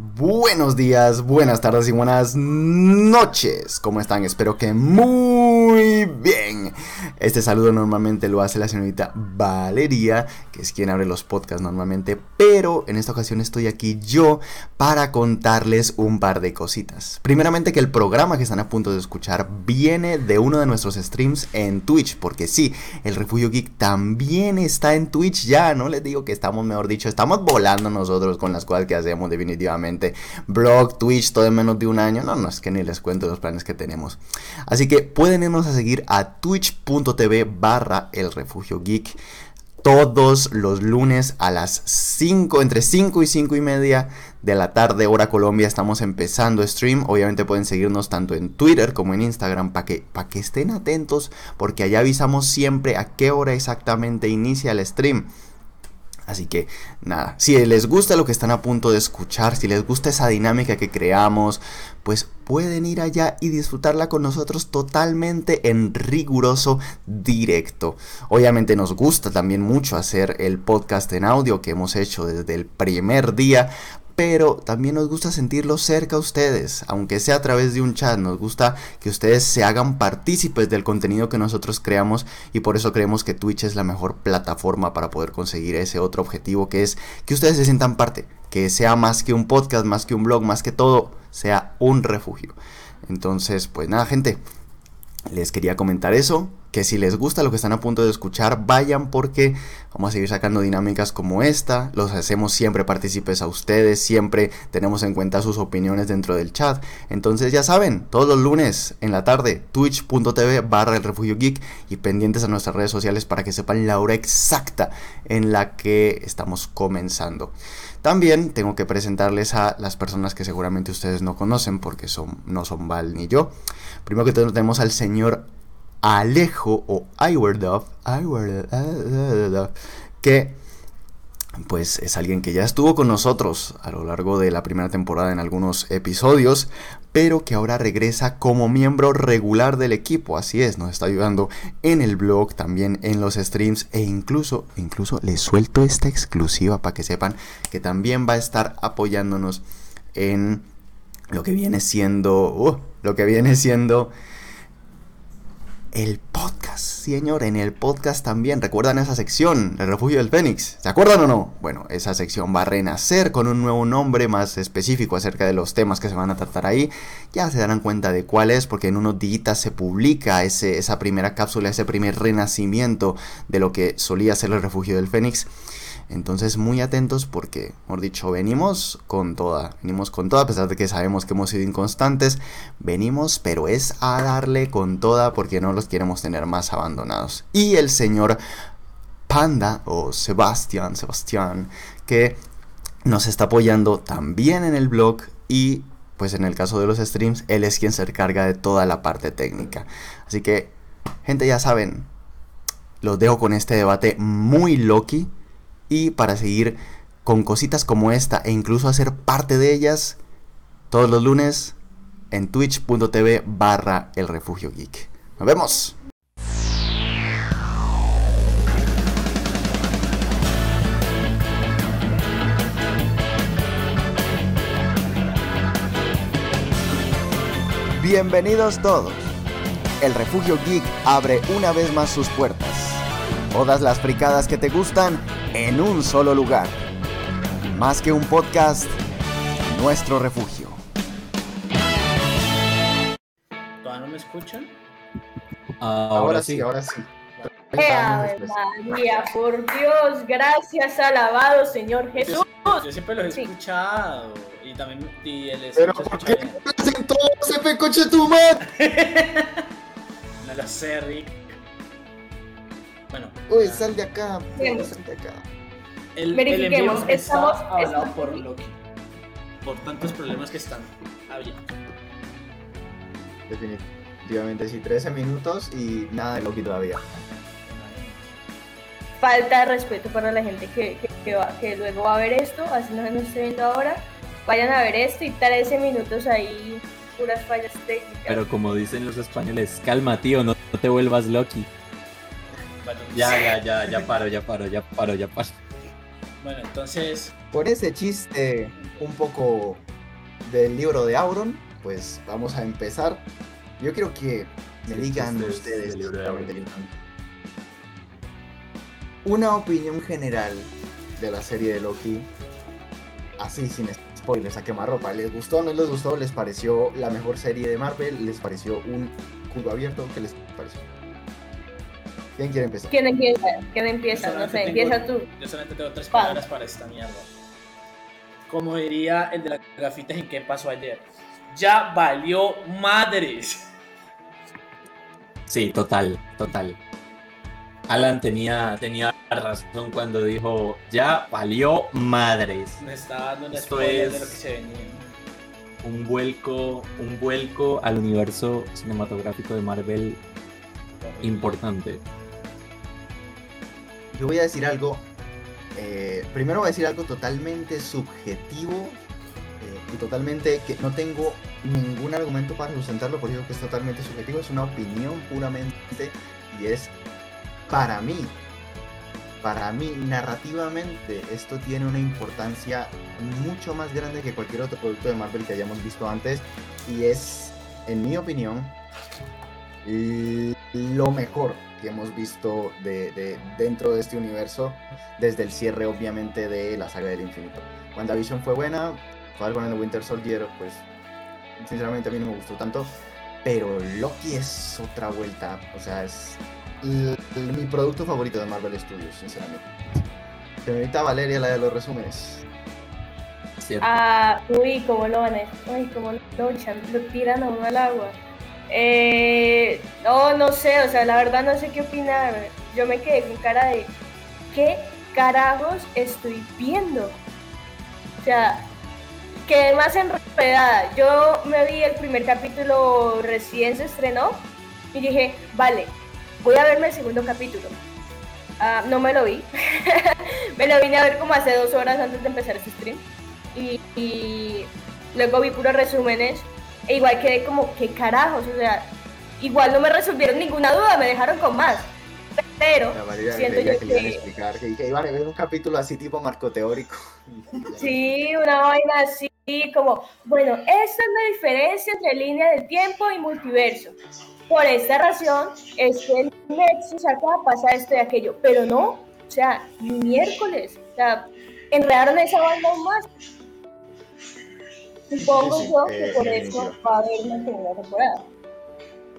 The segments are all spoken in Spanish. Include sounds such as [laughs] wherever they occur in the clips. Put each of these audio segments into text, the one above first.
Buenos días, buenas tardes y buenas noches. ¿Cómo están? Espero que muy bien. Este saludo normalmente lo hace la señorita Valeria, que es quien abre los podcasts normalmente, pero en esta ocasión estoy aquí yo para contarles un par de cositas. Primeramente que el programa que están a punto de escuchar viene de uno de nuestros streams en Twitch, porque sí, el Refugio Geek también está en Twitch ya, no les digo que estamos, mejor dicho, estamos volando nosotros con las cosas que hacemos definitivamente blog, Twitch, todo en menos de un año. No, no es que ni les cuento los planes que tenemos. Así que pueden irnos a seguir a twitch.tv barra el refugio geek todos los lunes a las 5, entre 5 y 5 y media de la tarde, hora Colombia, estamos empezando stream. Obviamente pueden seguirnos tanto en Twitter como en Instagram para que, que estén atentos, porque allá avisamos siempre a qué hora exactamente inicia el stream. Así que nada, si les gusta lo que están a punto de escuchar, si les gusta esa dinámica que creamos, pues pueden ir allá y disfrutarla con nosotros totalmente en riguroso directo. Obviamente nos gusta también mucho hacer el podcast en audio que hemos hecho desde el primer día pero también nos gusta sentirlos cerca a ustedes, aunque sea a través de un chat, nos gusta que ustedes se hagan partícipes del contenido que nosotros creamos y por eso creemos que Twitch es la mejor plataforma para poder conseguir ese otro objetivo que es que ustedes se sientan parte, que sea más que un podcast, más que un blog, más que todo, sea un refugio. Entonces, pues nada, gente, les quería comentar eso que si les gusta lo que están a punto de escuchar, vayan porque vamos a seguir sacando dinámicas como esta. Los hacemos siempre partícipes a ustedes, siempre tenemos en cuenta sus opiniones dentro del chat. Entonces ya saben, todos los lunes en la tarde, twitch.tv barra el refugio geek y pendientes a nuestras redes sociales para que sepan la hora exacta en la que estamos comenzando. También tengo que presentarles a las personas que seguramente ustedes no conocen porque son, no son Val ni yo. Primero que todo tenemos al señor Alejo o Iwerdov, que pues es alguien que ya estuvo con nosotros a lo largo de la primera temporada en algunos episodios, pero que ahora regresa como miembro regular del equipo. Así es, nos está ayudando en el blog, también en los streams e incluso, incluso les suelto esta exclusiva para que sepan que también va a estar apoyándonos en lo que viene siendo, uh, lo que viene siendo el podcast, señor, en el podcast también. ¿Recuerdan esa sección, el refugio del Fénix? ¿Se acuerdan o no? Bueno, esa sección va a renacer con un nuevo nombre más específico acerca de los temas que se van a tratar ahí. Ya se darán cuenta de cuál es, porque en unos días se publica esa primera cápsula, ese primer renacimiento de lo que solía ser el refugio del Fénix. Entonces muy atentos porque, mejor dicho, venimos con toda, venimos con toda, a pesar de que sabemos que hemos sido inconstantes, venimos, pero es a darle con toda porque no los queremos tener más abandonados. Y el señor Panda o Sebastián, Sebastián, que nos está apoyando también en el blog y pues en el caso de los streams, él es quien se encarga de toda la parte técnica. Así que, gente, ya saben, los dejo con este debate muy loki y para seguir con cositas como esta e incluso hacer parte de ellas todos los lunes en twitch.tv barra el refugio geek. Nos vemos. Bienvenidos todos. El refugio geek abre una vez más sus puertas Todas las fricadas que te gustan en un solo lugar. Más que un podcast, nuestro refugio. ¿Todavía no me escuchan? ahora, sí, ahora sí. ¡Ave María, por Dios! Gracias, alabado Señor Jesús. Yo, siempre los he escuchado. Y también y el Pero ¿por qué hacen todo ese coche tu madre? [laughs] no lo sé, Rick. Bueno. Uy, sal de acá. Sal de acá. El, Verifiquemos. El estamos, está por Loki. Por tantos problemas que están habiendo. Definitivamente, sí, 13 minutos y nada de Loki todavía. Falta de respeto para la gente que, que, va, que luego va a ver esto, así no se nos esté viendo ahora. Vayan a ver esto y 13 minutos ahí, puras fallas técnicas. Pero como dicen los españoles, calma tío, no, no te vuelvas Loki. Ya, ya, ya, ya paro, ya paro, ya paro, ya paro. Bueno, entonces Por ese chiste un poco del libro de Auron, pues vamos a empezar. Yo quiero que me digan ustedes una opinión general de la serie de Loki, así sin spoilers, a quemarropa. ¿Les gustó o no les gustó? ¿Les pareció la mejor serie de Marvel? ¿Les pareció un cubo abierto? ¿Qué les pareció? ¿Quién quiere empezar? ¿Quién empieza? ¿Quién empieza? No sé, empieza tú. Yo solamente tengo tres palabras para esta mierda. Como diría el de la gafita en qué pasó ayer. Ya valió madres. Sí, total, total. Alan tenía, tenía razón cuando dijo, ya valió madres. Me está dando un Esto es de lo que se venía. Un vuelco, un vuelco al universo cinematográfico de Marvel importante yo voy a decir algo. Eh, primero voy a decir algo totalmente subjetivo eh, y totalmente que no tengo ningún argumento para sustentarlo, por eso que es totalmente subjetivo, es una opinión puramente y es para mí, para mí narrativamente esto tiene una importancia mucho más grande que cualquier otro producto de Marvel que hayamos visto antes y es, en mi opinión, lo mejor que hemos visto de, dentro de este universo desde el cierre obviamente de la saga del infinito. WandaVision fue buena, Falcon and the Winter Soldier pues sinceramente a mí no me gustó tanto, pero Loki es otra vuelta, o sea, es mi producto favorito de Marvel Studios, sinceramente. Señorita Valeria, la de los resúmenes. Ah, uy, cómo lo van a... Uy, cómo lo, lo tiran a uno al agua. Eh, no, no sé, o sea, la verdad no sé qué opinar. Yo me quedé con cara de, ¿qué carajos estoy viendo? O sea, quedé más enredada. Yo me vi el primer capítulo recién se estrenó y dije, vale, voy a verme el segundo capítulo. Ah, no me lo vi. [laughs] me lo vine a ver como hace dos horas antes de empezar este stream. Y, y luego vi puros resúmenes e igual quedé como, ¿qué carajos? O sea, igual no me resolvieron ninguna duda, me dejaron con más. Pero siento yo que... explicar que, iban a ver un capítulo así tipo marco teórico. [laughs] Sí, una vaina así como, bueno, esta es la diferencia entre línea del tiempo y multiverso. Por esta razón es que el Nexus acá pasa esto y aquello, pero no, o sea, miércoles, o sea, enredaron esa banda aún más. Supongo yo que eh, por eso va a haber una segunda temporada.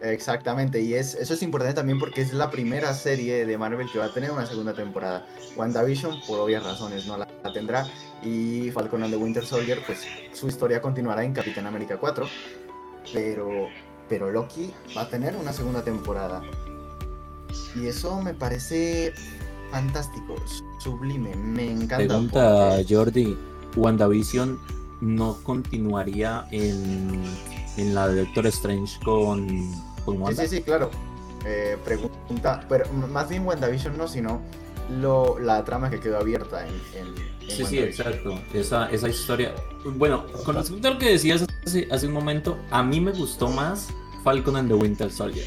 Exactamente, y es, eso es importante también porque es la primera serie de Marvel que va a tener una segunda temporada. WandaVision, por obvias razones, no la, tendrá. Y Falcon and the Winter Soldier, pues su historia continuará en Capitán América 4. Pero, pero Loki va a tener una segunda temporada. Y eso me parece fantástico, sublime, me encanta. Pregunta Jordi, WandaVision no continuaría en, en la de Doctor Strange con, con Wanda. Sí, sí, sí, claro. Eh, pregunta, pero más bien WandaVision no, sino lo, la trama que quedó abierta en, en, Sí, sí, exacto. Esa, esa historia. Bueno, con respecto a lo que decías hace, hace un momento, a mí me gustó más Falcon and the Winter Soldier.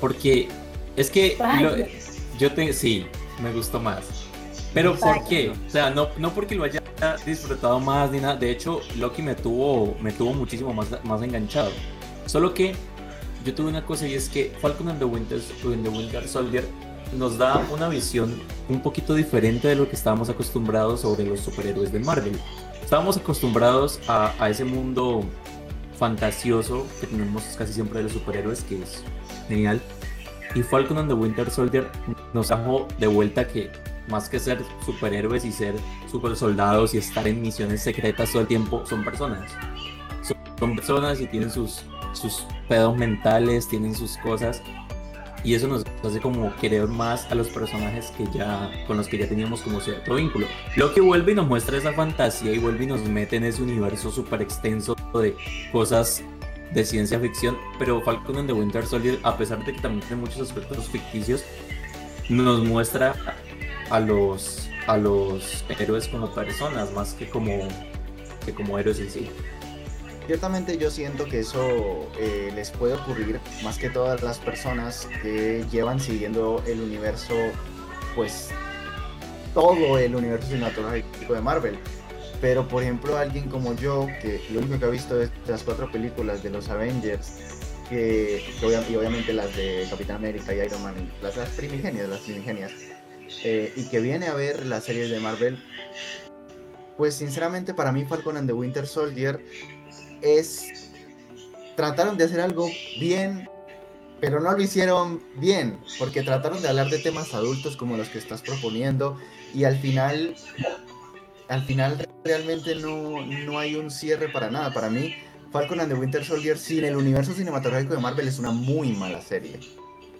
Porque es que yo te sí, me gustó más. Pero ¿por qué? O sea, no, no porque lo haya disfrutado más ni nada. De hecho, Loki me tuvo, me tuvo muchísimo más, más enganchado. Solo que yo tuve una cosa y es que Falcon and the, Winter, the Winter Soldier nos da una visión un poquito diferente de lo que estábamos acostumbrados sobre los superhéroes de Marvel. Estábamos acostumbrados a, a ese mundo fantasioso que tenemos casi siempre de los superhéroes, que es genial. Y Falcon and the Winter Soldier nos trajo de vuelta que más que ser superhéroes y ser super soldados y estar en misiones secretas todo el tiempo, son personas. Son, personas y tienen sus, sus pedos mentales, tienen sus cosas. Y eso nos hace como querer más a los personajes que ya, con los que ya teníamos como cierto vínculo. Lo que vuelve y nos muestra esa fantasía y vuelve y nos mete en ese universo súper extenso de cosas de ciencia ficción. Pero Falcon and the Winter Soldier, a pesar de que también tiene muchos aspectos ficticios, nos muestra a los, a los héroes como personas más que como, que como héroes en sí. Ciertamente yo siento que eso eh, les puede ocurrir más que todas las personas que llevan siguiendo el universo pues todo el universo cinematográfico de Marvel. Pero por ejemplo alguien como yo, que lo único que ha visto es las cuatro películas de los Avengers, que, y obviamente las de Capitán América y Iron Man, las, las primigenias, las primigenias, eh, y que viene a ver las series de Marvel, pues sinceramente para mí Falcon and the Winter Soldier es... Trataron de hacer algo bien, pero no lo hicieron bien, porque trataron de hablar de temas adultos como los que estás proponiendo y al final, al final realmente no, no hay un cierre para nada. Para mí, Falcon and the Winter Soldier sin el universo cinematográfico de Marvel es una muy mala serie.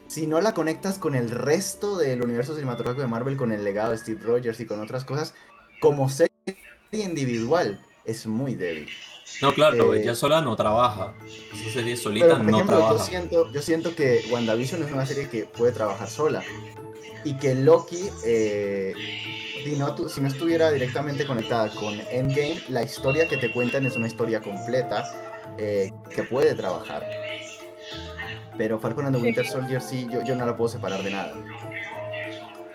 Si no la conectas con el resto del universo cinematográfico de Marvel, con el legado de Steve Rogers y con otras cosas, como serie individual, es muy débil. No, claro, eh, ella sola no trabaja. Esa serie solita no trabaja. Yo siento, yo siento que WandaVision es una serie que puede trabajar sola. Y que Loki, eh, si, no, si no estuviera directamente conectada con Endgame, la historia que te cuentan es una historia completa eh, que puede trabajar. Pero Falcon and the Winter Soldier sí, yo, yo no la puedo separar de nada.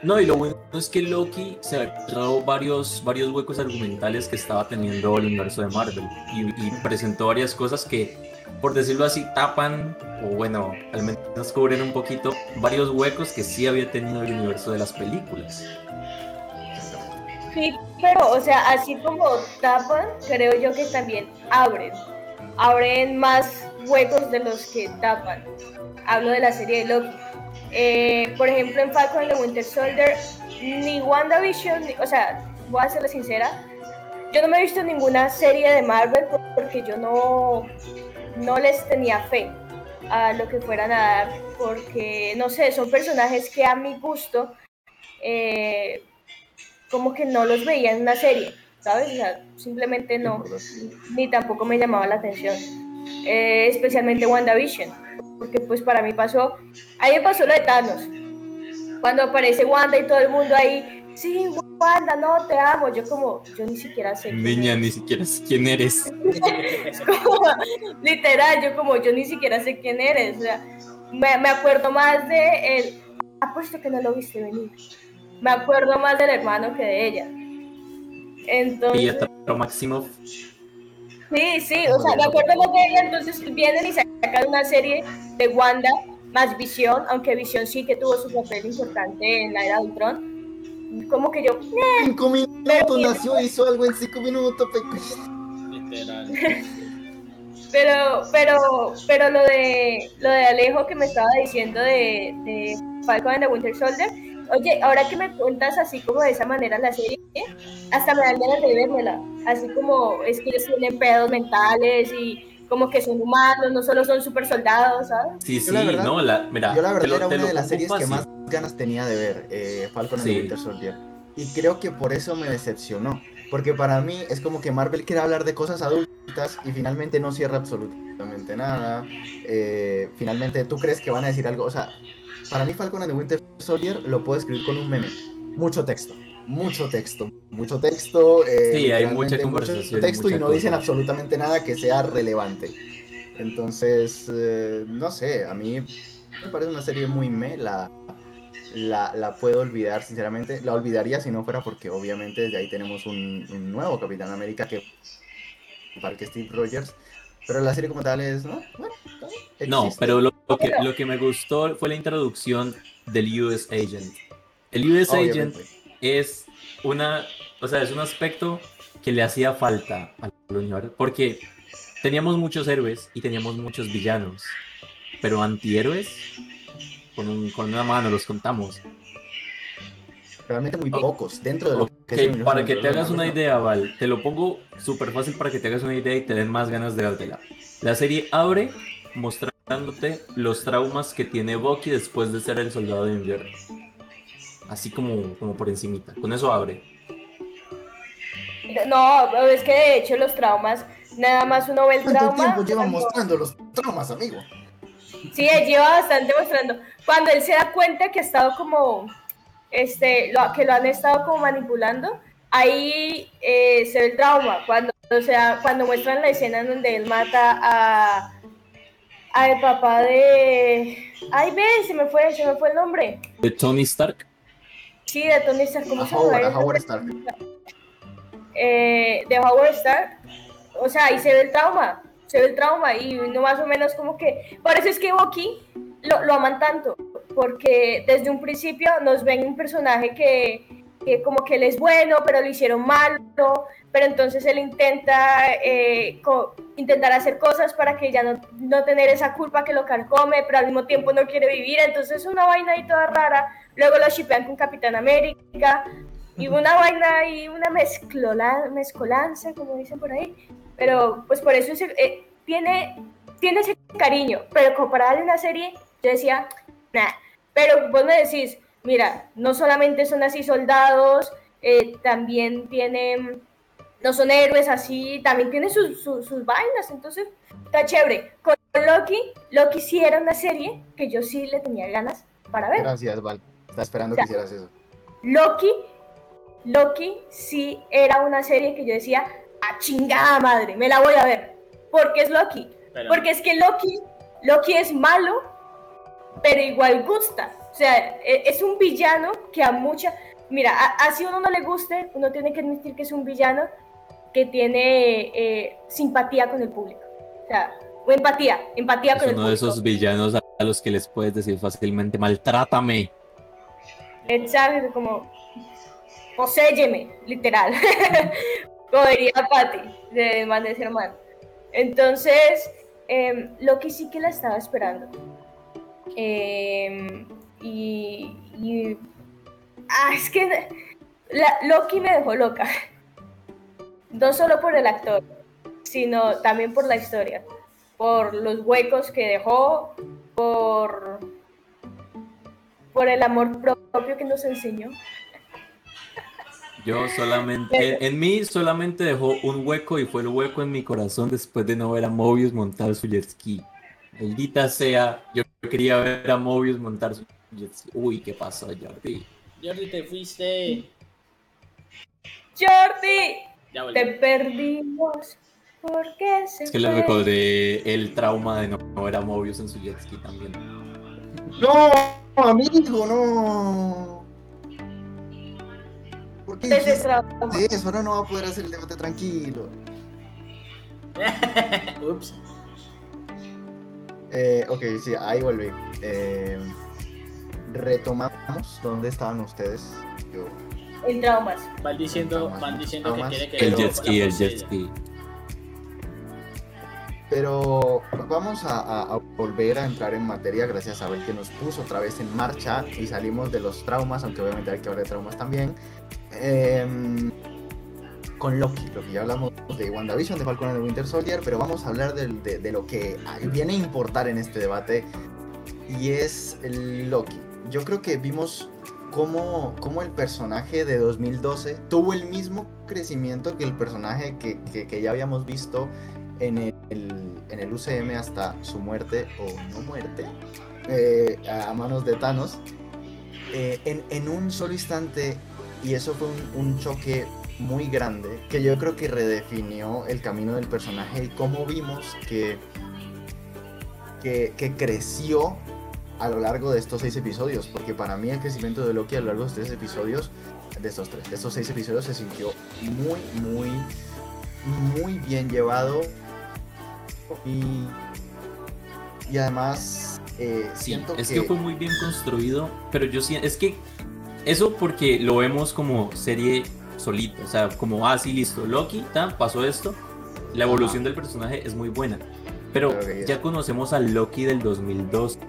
No, y lo bueno es que Loki se cerró varios, varios huecos argumentales que estaba teniendo el universo de Marvel y, presentó varias cosas que, por decirlo así, tapan, o bueno, al menos cubren un poquito, varios huecos que sí había tenido el universo de las películas. Sí, pero, o sea, así como tapan, creo yo que también abren. Abren más huecos de los que tapan. Hablo de la serie de Loki eh, por ejemplo, en Falcon and the Winter Soldier, ni WandaVision, o sea, voy a serle sincera, yo no me he visto ninguna serie de Marvel porque yo no, no les tenía fe a lo que fueran a dar, porque, no sé, son personajes que a mi gusto, eh, como que no los veía en una serie, ¿sabes? O sea, simplemente no, ni tampoco me llamaba la atención, eh, especialmente WandaVision porque pues para mí pasó, ahí me pasó lo de Thanos, cuando aparece Wanda y todo el mundo ahí, sí, Wanda, no, te amo, yo como, yo ni siquiera sé. Niña, ni siquiera sé quién eres. [laughs] literal, yo como, yo ni siquiera sé quién eres, o sea, me, me acuerdo más de él, apuesto que no lo viste venir, me acuerdo más del hermano que de ella. Entonces... Pietro Maximoff. Sí, sí, o sea, me acuerdo más de ella, entonces vienen y sacan una serie de Wanda más Visión, aunque Visión sí que tuvo su papel importante en la era de Ultron. Como que yo. Eh, cinco minutos nació, hizo algo en cinco minutos. Literal. [laughs] pero, pero, pero lo de lo de Alejo que me estaba diciendo de, de Falcon and the Winter Soldier, oye, ahora que me cuentas así como de esa manera la serie, hasta me dan ganas de vérmela. Así como es que ellos tienen pedos mentales y como que son humanos, no solo son super soldados, ¿sabes? Sí, sí, no, la, mira, yo la verdad era una de las series que más ganas tenía de ver, eh, Falcon and the Winter Soldier. Y creo que por eso me decepcionó. Porque para mí es como que Marvel quiere hablar de cosas adultas y finalmente no cierra absolutamente nada. Eh, finalmente tú crees que van a decir algo. O sea, para mí Falcon and the Winter Soldier lo puedo escribir con un meme. Mucho texto mucho texto, mucho texto. Eh, sí, hay mucha conversación. texto y no dicen absolutamente nada que sea relevante. Entonces, eh, no sé, a mí me parece una serie muy me, la, la, puedo olvidar, sinceramente. La olvidaría si no fuera porque obviamente desde ahí tenemos un, nuevo Capitán América que parque Steve Rogers. Pero la serie como tal es, ¿no? no, pero lo, que, lo que me gustó fue la introducción del US Agent. El US Agent es una, o sea, es un aspecto que le hacía falta al universo, porque teníamos muchos héroes y teníamos muchos villanos, pero antihéroes, con, con una mano los contamos. Realmente muy pocos dentro de lo que Para que te hagas una idea, Val, te lo pongo súper fácil para que te hagas una idea y te den más ganas de vértela. La serie abre mostrándote los traumas que tiene Bucky después de ser el soldado de invierno así como, como por encimita. Con eso abre. No, es que de hecho los traumas, nada más uno ve el trauma. ¿Cuánto tiempo lleva mostrando los traumas, amigo? Sí, él lleva bastante mostrando. Cuando él se da cuenta que ha estado como, este, lo, que lo han estado como manipulando, ahí eh, se ve el trauma. Cuando, o sea, cuando muestran la escena en donde él mata a al papá de. Ay, ve, se me fue, se me fue el nombre. De Tony Stark. Sí, de Tony Stark. ¿Cómo A se Howard, a Howard Stark. Eh, de Howard Stark. O sea, ahí se ve el trauma. Se ve el trauma y no más o menos como que... Por eso es que Bucky lo, lo aman tanto. Porque desde un principio nos ven un personaje que, que como que él es bueno, pero lo hicieron malo, pero entonces él intenta eh, intentar hacer cosas para que ya no, no tener esa culpa que lo carcome, pero al mismo tiempo no quiere vivir, entonces es una vaina ahí toda rara. Luego lo shipean con Capitán América y una vaina ahí, una mezclola, mezcolanza, como dicen por ahí. Pero pues por eso es, eh, tiene, tiene ese cariño, pero comparado a una serie, yo decía, nah. Pero vos me decís, mira, no solamente son así soldados, eh, también tienen, no son héroes así, también tienen sus, sus, sus vainas, entonces está chévere. Con Loki, Loki sí era una serie que yo sí le tenía ganas para ver. Gracias, Val. Estaba esperando que hicieras eso. Loki, Loki sí era una serie que yo decía, a chingada madre, me la voy a ver. Porque es Loki. Pero- Porque es que Loki, Loki es malo, pero igual gusta. O sea, e- es un villano que a mucha... Mira, así uno no le guste, uno tiene que admitir que es un villano que tiene eh, simpatía con el público. O sea, o empatía, empatía Es con el uno de público. esos villanos a los que les puedes decir fácilmente, maltrátame. Exacto, como poséyeme, literal. [laughs] como diría Patty de Man de Hermano. Entonces, em, Loki sí que la estaba esperando. Em, y, y- ah, es que Loki me dejó loca. [laughs] No solo por el actor, sino también por la historia. Por los huecos que dejó, por por el amor propio que nos enseñó. Yo solamente, en, en mí solamente dejó un hueco y fue el hueco en mi corazón después de no ver a Mobius montar su jet ski. Maldita sea, yo quería ver a Mobius montar su jet ski. Uy, ¿qué pasó, Jordi? Jordi, te fuiste. Jordi, te perdimos. porque se Es que le fue? recordé el trauma de no ver a Mobius en su jet ski también. ¡No! ¡Amigo, no! ¿Por qué trauma. eso? Ahora no va a poder hacer el debate tranquilo. [laughs] Ups. Eh, ok, sí, ahí volví. Eh, retomamos. ¿Dónde estaban ustedes? Yo. En traumas. Van diciendo, Traumas, van diciendo que quiere que El jet ski, el jet ski. Pero vamos a, a- a volver a entrar en materia gracias a ver que nos puso otra vez en marcha y salimos de los traumas, aunque obviamente hay que hablar de traumas también. Em, con Loki, lo ya hablamos de WandaVision, de Falcon and the Winter Soldier, pero vamos a hablar de, lo que viene a importar en este debate y es Loki. Yo creo que vimos cómo, cómo el personaje de 2012 tuvo el mismo crecimiento que el personaje que- que ya habíamos visto en el, en el UCM hasta su muerte o no muerte eh, a manos de Thanos eh, en, en un solo instante y eso fue un, un choque muy grande que yo creo que redefinió el camino del personaje y cómo vimos que, que, que creció a lo largo de estos seis episodios porque para mí el crecimiento de Loki a lo largo de estos tres episodios de estos tres, de estos seis episodios se sintió muy, muy, muy bien llevado y, y además eh, Sí, siento es que, que... fue muy bien construido, pero yo siento, es que eso porque lo vemos como serie solita, o sea, como, ah, sí, listo, Loki, ta, pasó esto, la evolución del personaje es muy buena, pero ya. ya conocemos al Loki del 2012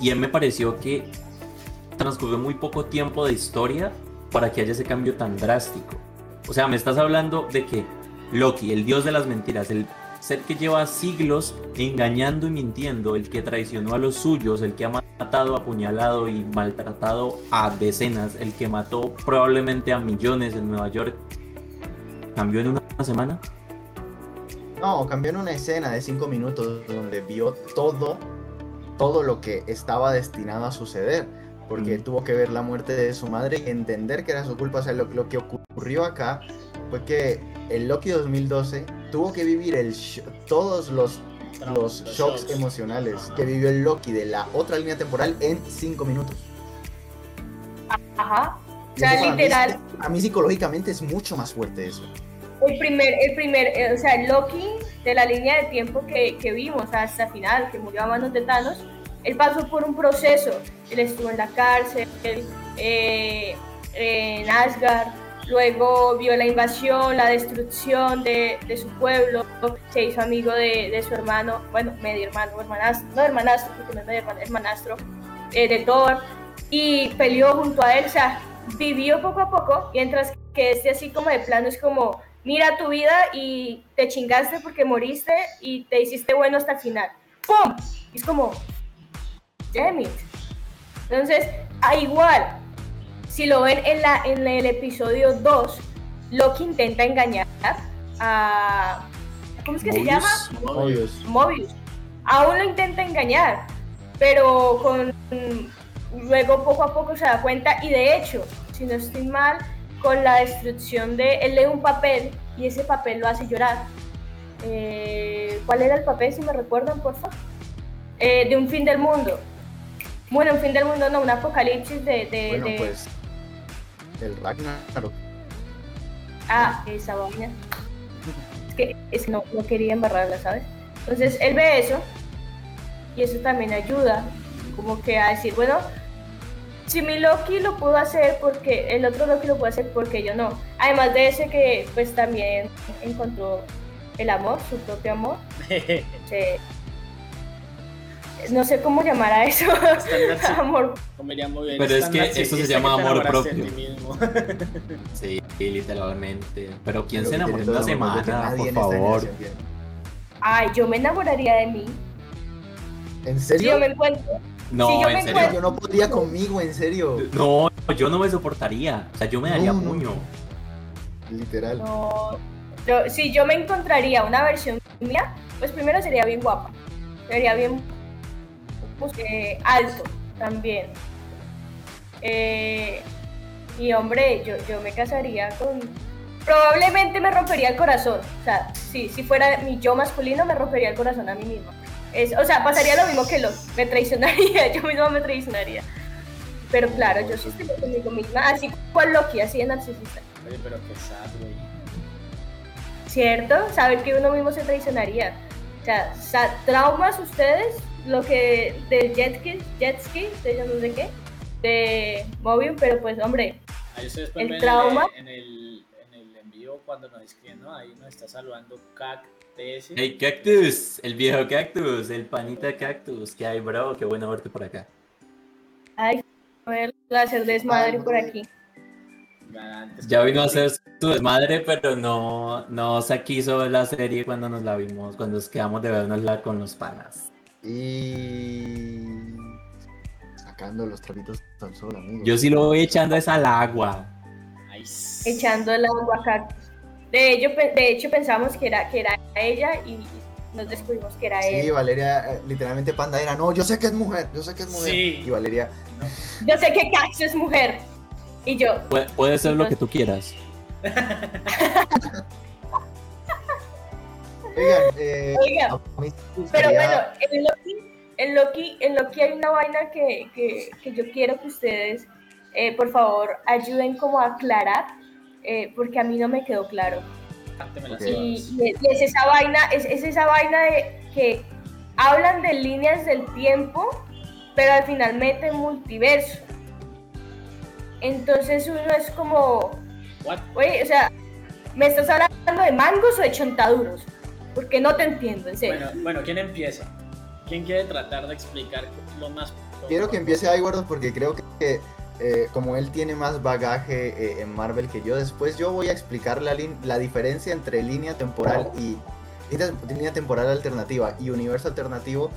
y a mí me pareció que transcurrió muy poco tiempo de historia para que haya ese cambio tan drástico. O sea, me estás hablando de que Loki, el dios de las mentiras, el ser que lleva siglos engañando y mintiendo, el que traicionó a los suyos, el que ha matado, apuñalado y maltratado a decenas, el que mató probablemente a millones en Nueva York, cambió en una semana. no, cambió en una escena de cinco minutos donde vio todo, todo lo que estaba destinado a suceder, porque Mm. tuvo que ver la muerte de su madre y entender que era su culpa, o sea, lo, lo que ocurrió acá fue que el Loki 2012 tuvo que vivir el sh- todos los los shocks emocionales que vivió el Loki de la otra línea temporal en cinco minutos. Ajá. O sea, literal. a mí psicológicamente es mucho más fuerte eso. El primer, el primer, eh, o sea, el Loki de la línea de tiempo que, que vimos hasta el final, que murió a manos de Thanos, él pasó por un proceso. Él estuvo en la cárcel, eh, en Asgard, luego vio la invasión, la destrucción de, de su pueblo, se hizo amigo de, de, su hermano, bueno, medio hermano, hermanastro, no hermanastro, porque no es medio hermanastro, eh, de Thor, y peleó junto a él, o sea, vivió poco a poco, mientras que este así como de plano es como, mira tu vida y te chingaste porque moriste y te hiciste bueno hasta el final. ¡Pum! es como, damn it. Entonces, a igual, si lo ven en, la, en el episodio 2, Loki intenta engañar a... ¿Cómo es que se llama? Mobius. Mobius. Aún lo intenta engañar, pero con luego poco a poco se da cuenta y de hecho, si no estoy mal, con la destrucción de... Él lee un papel y ese papel lo hace llorar. Eh, ¿Cuál era el papel, si me recuerdan, por favor? Eh, de un fin del mundo. Bueno, un fin del mundo, no, un apocalipsis de... de, bueno, de... pues... El Ragnarok. Ah, esa vaina. Es que, es que no, no quería embarrarla, ¿sabes? Entonces él ve eso y eso también ayuda como que a decir, bueno, si mi Loki lo pudo hacer porque el otro Loki lo puede hacer porque yo no. Además de ese que pues también encontró el amor, su propio amor. [laughs] Se, no sé cómo llamar a eso. [laughs] amor. Pero es que eso se llama amor propio. [laughs] sí, literalmente. Pero ¿quién se enamoró en una semana, por favor? Ay, yo me enamoraría de mí. ¿En serio? Si yo me encuentro. No, si yo en me serio. encuentro- Yo no podría conmigo, en serio. No, yo no me soportaría. O sea, yo me daría No, no. puño. Literal. No, yo, si yo me encontraría una versión mía, pues primero sería bien guapa, sería bien pues, eh, alto también. Eh, y hombre, yo, yo me casaría con... Probablemente me rompería el corazón. O sea, si, si fuera mi yo masculino, me rompería el corazón a mí misma. Es, o sea, pasaría lo mismo que lo me traicionaría, [laughs] yo misma me traicionaría. Pero claro, yo sí estoy conmigo misma, así cual Loki, así de narcisista. Oye, pero qué sad, güey. ¿Cierto? Saber que uno mismo se traicionaría. O sea, traumas ustedes, lo que del jet ski, jet ski, de yo no sé qué, de Mobius, pero pues hombre, Ahí ustedes El trauma. En el, en el envío cuando nos escriben, ¿no? Ahí nos está saludando CAC TS. Hey, Cactus, el viejo Cactus, el panita Cactus. ¿Qué hay, bro? Qué bueno verte por acá. ay, a hacer desmadre por aquí. Ya vino a hacer su desmadre, pero no, no se quiso ver la serie cuando nos la vimos, cuando nos quedamos de vernosla con los panas. Y. Sacando los trapitos al sol, amigo. Yo sí lo voy echando es al agua. Echando el agua acá. De hecho, pe- de hecho pensamos que era, que era ella y nos descubrimos que era Sí, él. Valeria, eh, literalmente Panda era, no, yo sé que es mujer, yo sé que es mujer. Sí. Y Valeria, Yo sé que Cax es mujer. Y yo, Pu- puede ser lo que tú quieras. [laughs] oigan, eh, oiga, a mí me Pero bueno, en Loki, en Loki, en Loki hay una vaina que, que, que yo quiero que ustedes, eh, por favor, ayuden como a aclarar, eh, porque a mí no me quedó claro. Y, es, y es esa vaina, es, es esa vaina de que hablan de líneas del tiempo, pero al final meten multiverso. Entonces uno es como, What? oye, o sea, ¿me estás hablando de mangos o de chontaduros? Porque no te entiendo, en serio. Bueno, bueno, ¿quién empieza? ¿Quién quiere tratar de explicar lo más? Quiero que empiece Iward porque creo que eh, como él tiene más bagaje eh, en Marvel que yo, después yo voy a explicar la, la diferencia entre línea temporal y línea, línea temporal alternativa y universo alternativo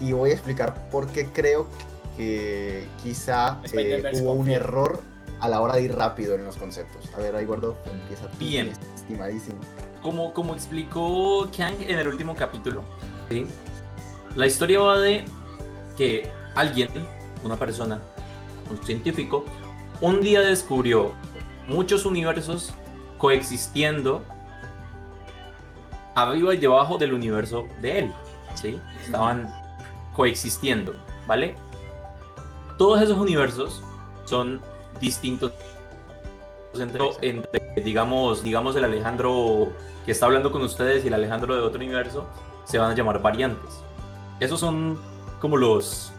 y voy a explicar por qué creo que quizá eh, hubo un error a la hora de ir rápido en los conceptos. A ver, Iward, empieza tú, Bien. estimadísimo. Como, como explicó Kang en el último capítulo, ¿sí? la historia va de que alguien, una persona, un científico, un día descubrió muchos universos coexistiendo arriba y debajo del universo de él. ¿sí? Estaban coexistiendo, ¿vale? Todos esos universos son distintos entre, digamos, digamos, el Alejandro que está hablando con ustedes y el Alejandro de otro universo, se van a llamar variantes. Esos son como los...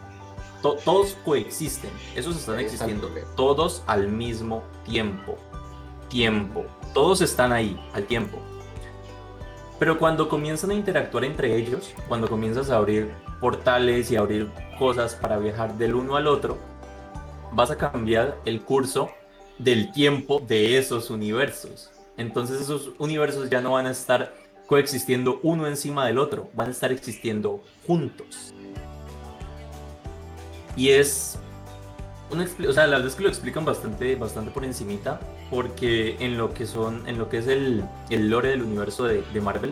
todos coexisten, esos están existiendo, todos al mismo tiempo. Tiempo. Todos están ahí, al tiempo. Pero cuando comienzan a interactuar entre ellos, cuando comienzas a abrir portales y abrir cosas para viajar del uno al otro, vas a cambiar el curso del tiempo de esos universos. Entonces esos universos ya no van a estar coexistiendo uno encima del otro, van a estar existiendo juntos. Y es o sea, la verdad es que lo explican bastante, bastante por encimita, porque en lo que son, en lo que es el, el lore del universo de, de, Marvel,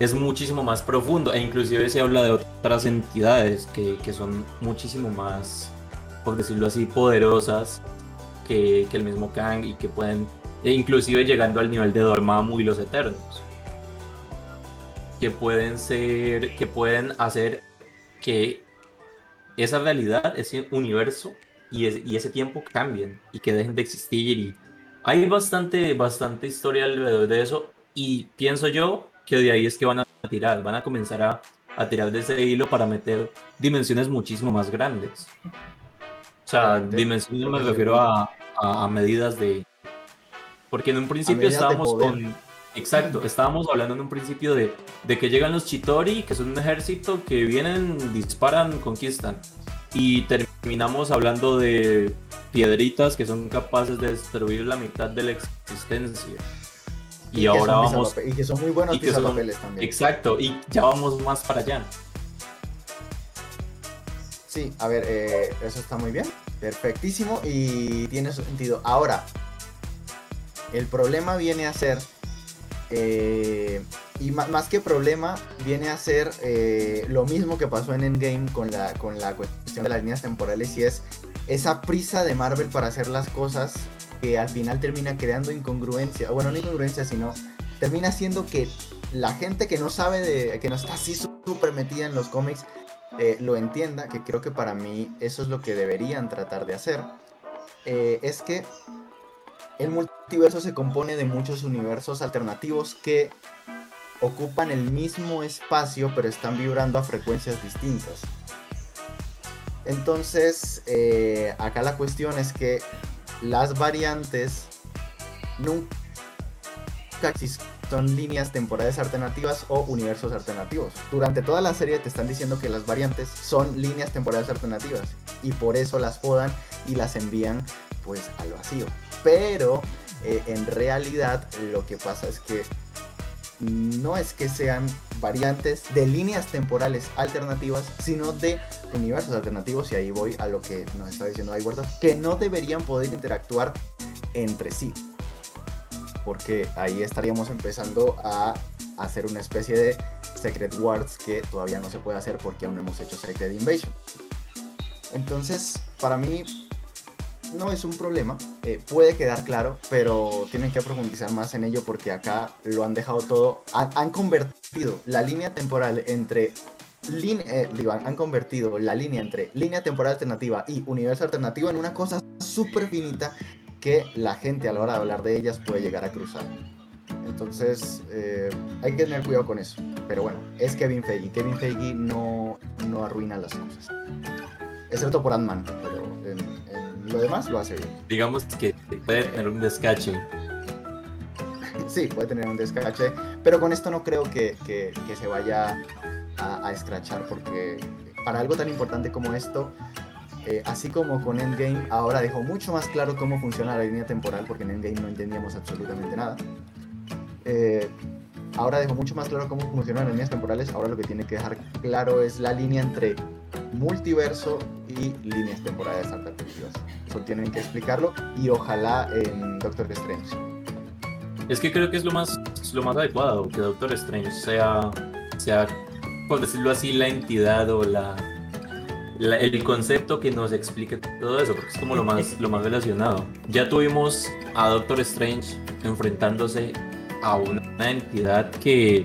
es muchísimo más profundo, e inclusive se habla de otras entidades que, que son muchísimo más, por decirlo así, poderosas que, que, el mismo Kang y que pueden, e inclusive llegando al nivel de Dormammu y los Eternos, que pueden ser, que pueden hacer que esa realidad, ese universo, y, ese tiempo cambien y que dejen de existir. Y hay bastante, bastante historia alrededor de eso y pienso yo que de ahí es que van a tirar, van a comenzar a, a tirar de ese hilo para meter dimensiones muchísimo más grandes. Sea, dimensiones me refiero a, a, medidas de... Porque en un principio estábamos con... Exacto, estábamos hablando en un principio de, de que llegan los Chitori, que son un ejército que vienen, disparan, conquistan y terminamos hablando de piedritas que son capaces de destruir la mitad de la existencia. Y, ahora vamos. Y que son muy buenos papeles también. Exacto, y ya vamos más para allá. Sí, a ver, eh, eso está muy bien. Perfectísimo y tiene su sentido. Ahora, el problema viene a ser. Eh, y más que problema, viene a ser eh, lo mismo que pasó en Endgame con la, con la cuestión de las líneas temporales y es esa prisa de Marvel para hacer las cosas que al final termina creando incongruencia, bueno, no incongruencia, sino termina haciendo que la gente que no sabe de, que no está así súper metida en los cómics, eh, lo entienda, que creo que para mí eso es lo que deberían tratar de hacer, eh, es que el multiverso se compone de muchos universos alternativos que ocupan el mismo espacio pero están vibrando a frecuencias distintas. Entonces, eh, acá la cuestión es que las variantes nunca son líneas temporales alternativas o universos alternativos. Durante toda la serie te están diciendo que las variantes son líneas temporales alternativas y por eso las podan y las envían pues al vacío. Pero eh, en realidad lo que pasa es que no es que sean variantes de líneas temporales alternativas, sino de universos alternativos, y ahí voy a lo que nos está diciendo Aywerda, que no deberían poder interactuar entre sí. Porque ahí estaríamos empezando a hacer una especie de Secret Wars que todavía no se puede hacer porque aún no hemos hecho Secret Invasion. Entonces, para mí, no es un problema, eh, puede quedar claro, pero tienen que profundizar más en ello porque acá lo han dejado todo, han, convertido la línea temporal entre eh, han convertido la línea entre línea temporal alternativa y universo alternativo en una cosa súper finita que la gente a la hora de hablar de ellas puede llegar a cruzar. Entonces eh, hay que tener cuidado con eso. Pero bueno, es Kevin Feige. Kevin Feige no, no arruina las cosas. Excepto por Ant-Man, pero lo demás lo hace bien. Digamos que puede tener un descache. [laughs] sí, puede tener un descache, pero con esto no creo que, que, se vaya a, a, escrachar, porque para algo tan importante como esto, eh, así como con Endgame, ahora dejó mucho más claro cómo funciona la línea temporal, porque en Endgame no entendíamos absolutamente nada. Eh, ahora dejó mucho más claro cómo funcionan las líneas temporales, ahora lo que tiene que dejar claro es la línea entre multiverso y líneas temporales alternativas. Eso tienen que explicarlo y ojalá en Doctor Strange. Es que creo que es lo más, lo más adecuado que Doctor Strange sea, sea, por decirlo así, la entidad o la, el concepto que nos explique todo eso, porque es como lo más, lo más relacionado. Ya tuvimos a Doctor Strange enfrentándose a una entidad que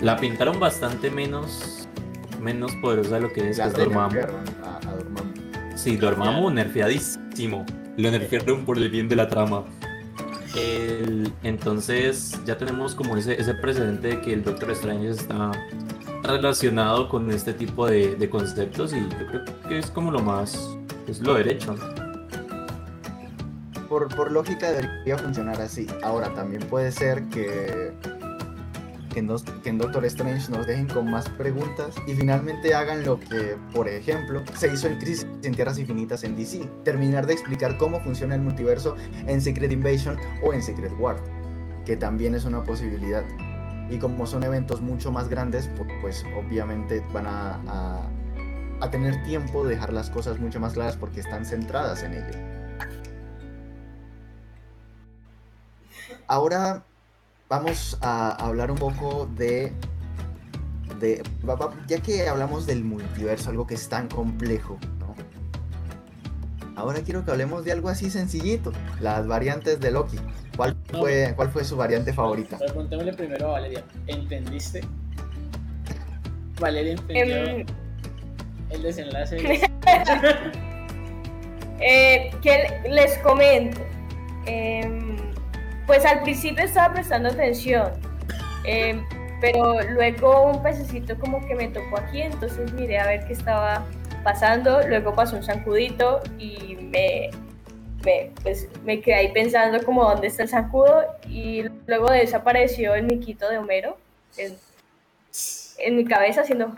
la pintaron bastante menos menos poderosa de lo que es, Dormammu. Sí, Dormammu nerfeadísimo. Lo nerfearon por el bien de la trama. entonces ya tenemos como ese, ese precedente de que el Doctor Strange está relacionado con este tipo de, conceptos y yo creo que es como lo más, es lo derecho. Por, por lógica debería funcionar así. Ahora también puede ser que que, en Doctor Strange nos dejen con más preguntas y finalmente hagan lo que, por ejemplo, se hizo en Crisis en Tierras Infinitas en DC, terminar de explicar cómo funciona el multiverso en Secret Invasion o en Secret War, que también es una posibilidad. Y como son eventos mucho más grandes, pues, obviamente van a, a tener tiempo de dejar las cosas mucho más claras porque están centradas en ello. Ahora vamos a hablar un poco de, de, ya que hablamos del multiverso, algo que es tan complejo. Ahora quiero que hablemos de algo así sencillito, las variantes de Loki. ¿Cuál fue, cuál fue su variante favorita? Preguntémosle primero a Valeria, ¿entendiste? Valeria entendió em, el desenlace. [laughs] [laughs] eh, que les comento. Eh, pues al principio estaba prestando atención, em, pero luego un pececito como que me tocó aquí, entonces miré a ver qué estaba pasando, luego pasó un zancudito y me, me, pues, me quedé ahí pensando como dónde está el zancudo y luego desapareció el miquito de Homero en, en mi cabeza haciendo...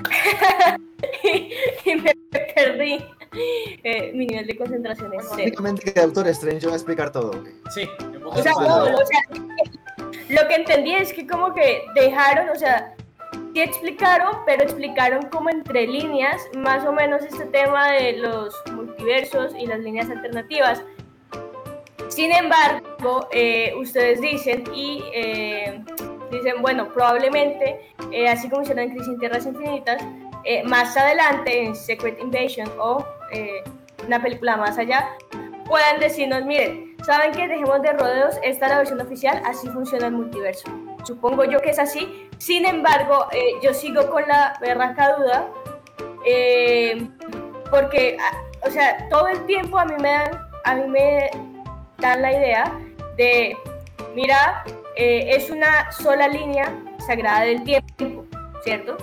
[laughs] y me perdí. Eh, mi nivel de concentración es cero. Básicamente que Doctor Strange va a explicar todo. Sí, o sea, lo que entendí es que como que dejaron, o sea, sí explicaron, pero explicaron como entre líneas más o menos este tema de los multiversos y las líneas alternativas. Sin embargo, eh, ustedes dicen y eh, dicen, bueno, probablemente, así como hicieron en Crisis en Tierras Infinitas, más adelante en Secret Invasion o eh, una película más allá, puedan decirnos, miren, ¿saben que Dejemos de rodeos, esta es la versión oficial, así funciona el multiverso. Supongo yo que es así, sin embargo, eh, yo sigo con la berraca duda, eh, porque, ah, o sea, todo el tiempo a mí me dan, a mí me dan la idea de, mira, es una sola línea sagrada del tiempo, ¿cierto?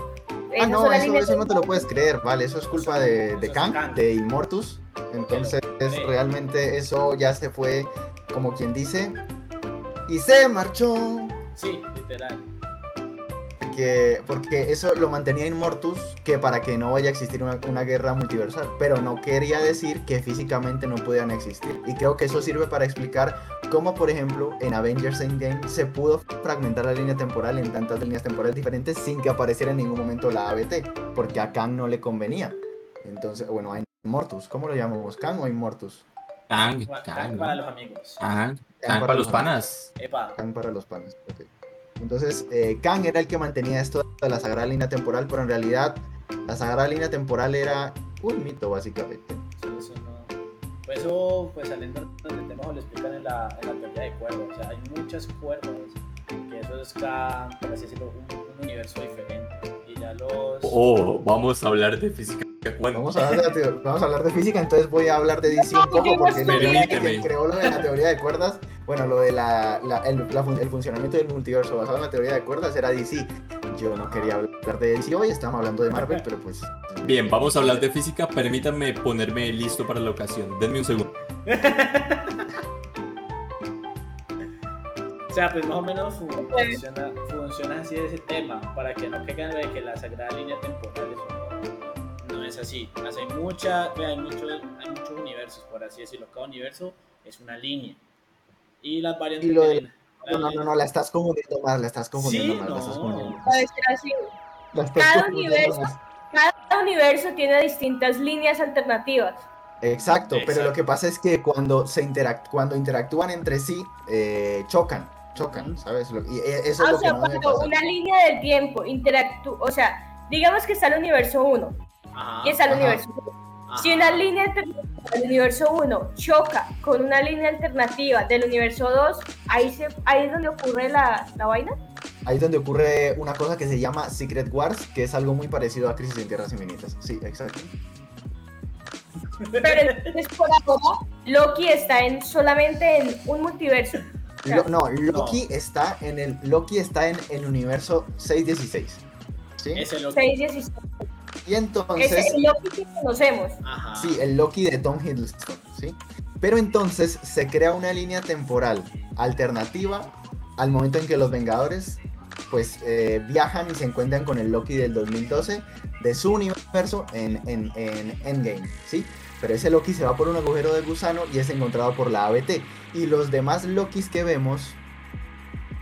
Ah, no, eso, no te lo puedes creer, vale, eso es culpa de, de Kang, de Immortus. Entonces, realmente eso ya se fue, como quien dice, y se marchó. Sí, literal porque eso lo mantenía Inmortus que para que no vaya a existir una, guerra multiversal, pero no quería decir que físicamente no pudieran existir. Y creo que eso sirve para explicar cómo, por ejemplo, en Avengers Endgame se pudo fragmentar la línea temporal en tantas líneas temporales diferentes sin que apareciera en ningún momento la ABT, porque a Kang no le convenía. Entonces, bueno, a Inmortus, ¿cómo lo llamamos? ¿Kang o Inmortus? Kang, Kang, para los amigos. Kang, para, los panas. Kang para los panas, entonces, eh, Kang era el que mantenía esto de la sagrada línea temporal, pero en realidad la sagrada línea temporal era un mito, básicamente. Sí, eso no. Pues eso, pues saliendo del tema, lo explican en la, en la teoría de cuerdas. O sea, hay muchas cuerdas, que eso es Kang, por así decirlo, un, universo diferente. Los. Oh, vamos a hablar de física Vamos, a hablar de, vamos a hablar de física, entonces voy a hablar de DC un poco, porque que creó lo de la teoría de cuerdas, bueno, lo de la, el, el, funcionamiento del multiverso basado en la teoría de cuerdas era DC. Yo no quería hablar de DC hoy, estamos hablando de Marvel, pero pues... Bien, vamos a hablar de física, permítanme ponerme listo para la ocasión, denme un segundo. [laughs] O sea, pues más o menos funciona, funciona así ese tema, para que no caigan de que la sagrada línea temporal es es así. Hay, mucha, hay, muchos, hay muchos universos, por así decirlo. Cada universo es una línea. Y las variantes. no, no, no, la estás confundiendo más, la estás confundiendo más. La estás confundiendo cada, universo, cada universo tiene distintas líneas alternativas. Exacto, pero lo que pasa es que cuando, se interact cuando interactúan entre sí, eh, chocan, chocan, ¿sabes? Y eso es ah, lo o sea, cuando una línea del tiempo interactúa, o sea, digamos que está el universo 1, y es al universo 1. Si una línea alternativa del universo 1 choca con una línea alternativa del universo 2, ahí, se, ahí es donde ocurre la, la vaina. Ahí es donde ocurre una cosa que se llama Secret Wars, que es algo muy parecido a Crisis en Tierras Infinitas. Sí, exacto. Pero entonces por ahora Loki está en solamente en un multiverso. No, Loki está en el Loki está en el universo 616. ¿Sí? Es el Loki. 616. Y entonces. Es el Loki que conocemos. Ajá. Sí, el Loki de Tom Hiddleston, ¿sí? Pero entonces se crea una línea temporal alternativa al momento en que los Vengadores pues eh, viajan y se encuentran con el Loki del 2012 de su universo en, en, en Endgame, ¿sí? Pero ese Loki se va por un agujero de gusano y es encontrado por la ABT. Y los demás Lokis que vemos,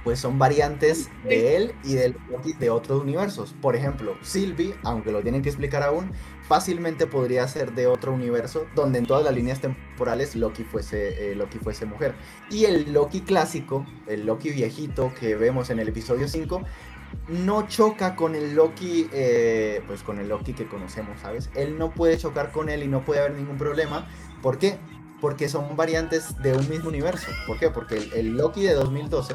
pues son variantes de él y del Loki de otros universos. Por ejemplo, Sylvie, aunque lo tienen que explicar aún, fácilmente podría ser de otro universo donde en todas las líneas temporales Loki fuese, eh, Loki fuese mujer. Y el Loki clásico, el Loki viejito que vemos en el episodio 5, no choca con el Loki, eh, pues con el Loki que conocemos, ¿sabes? Él no puede chocar con él y no puede haber ningún problema. ¿Por qué? Porque son variantes de un mismo universo. ¿Por qué? Porque el, Loki de 2012,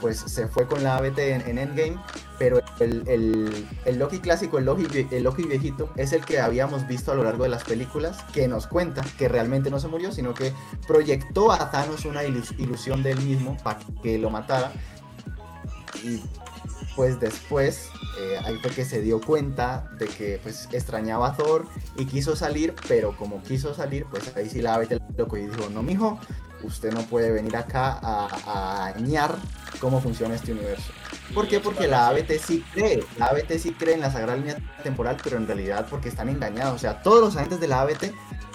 pues se fue con la ABT en, Endgame, pero el, Loki clásico, el Loki, el Loki viejito, es el que habíamos visto a lo largo de las películas, que nos cuenta que realmente no se murió, sino que proyectó a Thanos una ilusión de él mismo para que lo matara. Y pues después eh, ahí fue que se dio cuenta de que pues extrañaba a Thor y quiso salir, pero como quiso salir, pues ahí sí la el loco y dijo, no mijo, usted no puede venir acá a, a cómo funciona este universo. ¿Por qué? Porque la ABT sí cree, la ABT sí cree en la sagrada línea temporal, pero en realidad porque están engañados. O sea, todos los agentes de la ABT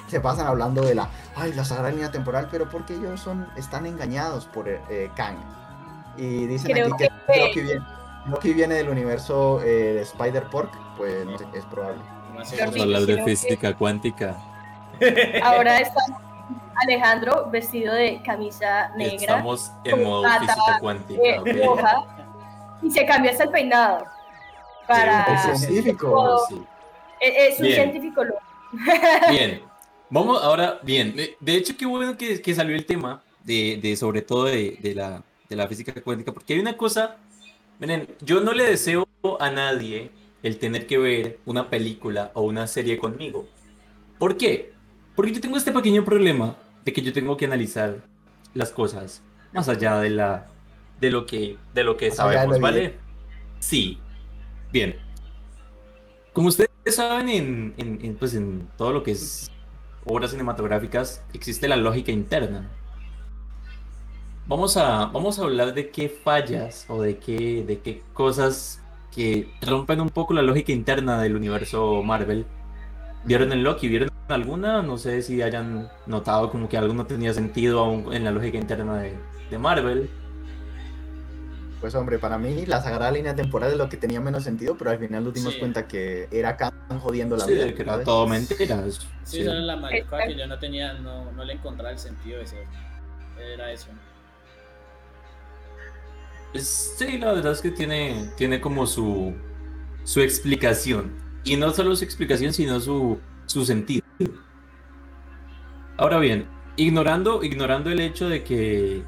se pasan hablando de la, ay, la sagrada línea temporal, pero porque ellos son, están engañados por eh, Kang. Y dicen aquí que, que, que bien Loki viene del universo eh, de Spider-Pork, pues no sé, es probable. Vamos a hablar de física cuántica. [laughs] Ahora está Alejandro vestido de camisa negra. Estamos en modo física cuántica. Eh, roja, y se cambia hasta el peinado. Para... Es científico. Es, un científico Bien. Vamos ahora, bien. De hecho, qué bueno que, que salió el tema de, de sobre todo de, de, la, de la física cuántica, porque hay una cosa Miren, yo no le deseo a nadie el tener que ver una película o una serie conmigo. ¿Por qué? Porque yo tengo este pequeño problema de que yo tengo que analizar las cosas más allá de la de lo que de lo que sabemos, ¿vale? Sí. Bien. Como ustedes saben en, en, pues en todo lo que es obras cinematográficas existe la lógica interna. Vamos a, vamos a hablar de qué fallas o de qué, de qué cosas que rompen un poco la lógica interna del universo Marvel. ¿Vieron en Loki? ¿Vieron alguna? No sé si hayan notado como que algo no tenía sentido aún en la lógica interna de, de Marvel. Pues hombre, para mí la sagrada línea temporal es lo que tenía menos sentido, pero al final nos dimos cuenta que era Khan jodiendo la vida. Sí, que era todo mentira. Sí, sí. era la marica que yo no tenía, no, no le encontraba el sentido de eso. Era eso. Sí, la verdad es que tiene, tiene como su, su explicación. Y no solo su explicación, sino su, su sentido. Ahora bien, ignorando, ignorando el hecho de que,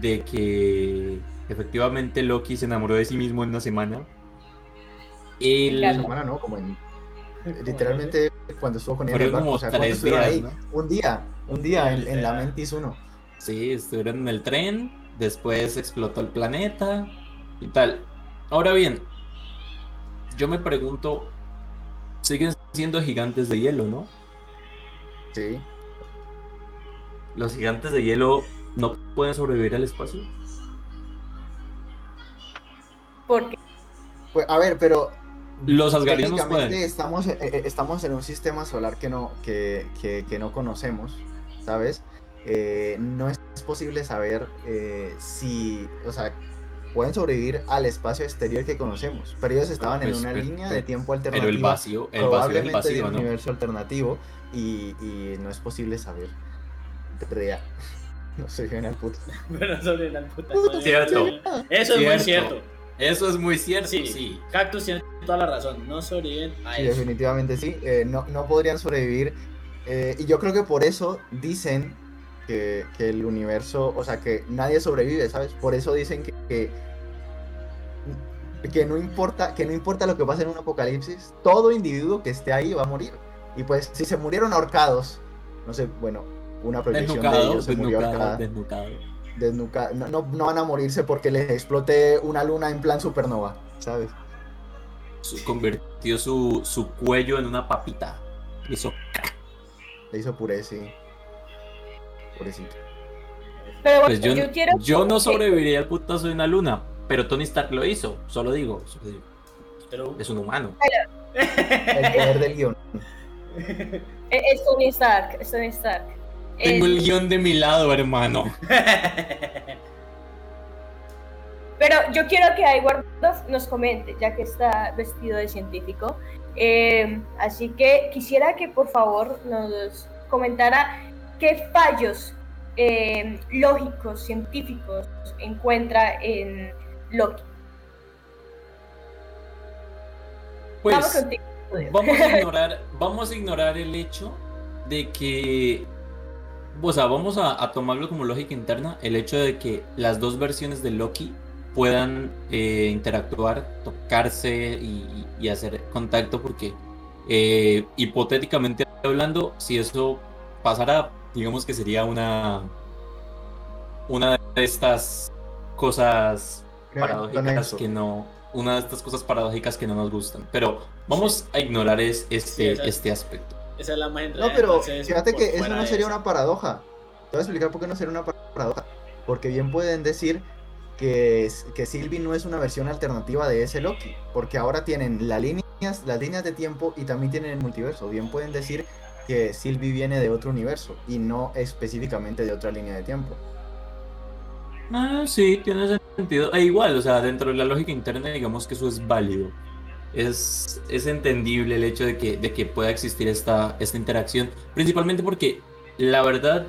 de que efectivamente Loki se enamoró de sí mismo en una semana. El... Una semana no, como en, literalmente cuando estuvo con él o sea, estuvieron ahí, un día, un día en, en la Mentis 1. Sí, estuvieron en el tren, después explotó el planeta y tal. Ahora bien, yo me pregunto, siguen siendo gigantes de hielo, ¿no? Sí. ¿Los gigantes de hielo no pueden sobrevivir al espacio? ¿Por qué? Pues, a ver, pero los asgardianos pueden. Estamos, eh, eh, estamos en un sistema solar que no, que, que, que no conocemos, ¿sabes? Eh, no es posible saber eh, si, o sea, pueden sobrevivir al espacio exterior que conocemos, pero ellos estaban en pues, una línea de tiempo alternativa, pero el vacío, el probablemente vacío, de un universo alternativo y, no es posible saber. Real. [laughs] No soy bien al puto. Pero soy al puto. Cierto. Eso es muy cierto. Eso es muy cierto, sí. Cactus tiene toda la razón. No sobreviven a sí, Definitivamente sí. Eh, no, no podrían sobrevivir. y yo creo que por eso dicen que, el universo, o sea, que nadie sobrevive, ¿sabes? Por eso dicen que, que, no importa, que no importa lo que pase en un apocalipsis, todo individuo que esté ahí va a morir. Y pues si se murieron ahorcados, no sé, bueno, una proyección de ellos se murió acá. Desnucado. No, no, van a morirse porque les explote una luna en plan supernova, ¿sabes? Convirtió su, su cuello en una papita. Le hizo. Le hizo puré, sí. Purecito. Pero pues yo, yo, quiero... yo no sobreviviría al putazo de una luna, pero Tony Stark lo hizo, solo digo. Solo digo. Pero... Es un humano. El poder del guion. Es Tony Stark, es Tony Stark. Tengo el guion de mi lado, hermano. Pero yo quiero que Ayward nos comente, ya que está vestido de científico. Eh, así que quisiera que por favor nos comentara qué fallos eh, lógicos, científicos encuentra en Loki. Pues, vamos, a ignorar, vamos a ignorar el hecho de que o sea, vamos a, tomarlo como lógica interna, el hecho de que las dos versiones de Loki puedan eh, interactuar, tocarse y, hacer contacto, porque eh, hipotéticamente hablando, si eso pasara, digamos que sería una, una de estas cosas paradójicas que no, una de estas cosas paradójicas que no nos gustan. Pero vamos a ignorar es, este, este aspecto. Esa es la No, pero fíjate que eso no sería una paradoja. Te voy a explicar por qué no sería una paradoja. Porque bien pueden decir que, que Sylvie no es una versión alternativa de ese Loki. Porque ahora tienen las líneas, las líneas de tiempo y también tienen el multiverso. Bien pueden decir que Sylvie viene de otro universo y no específicamente de otra línea de tiempo. Ah, sí, tiene sentido. E igual, o sea, dentro de la lógica interna, digamos que eso es válido es, es entendible el hecho de que, de que pueda existir esta, esta interacción, principalmente porque la verdad,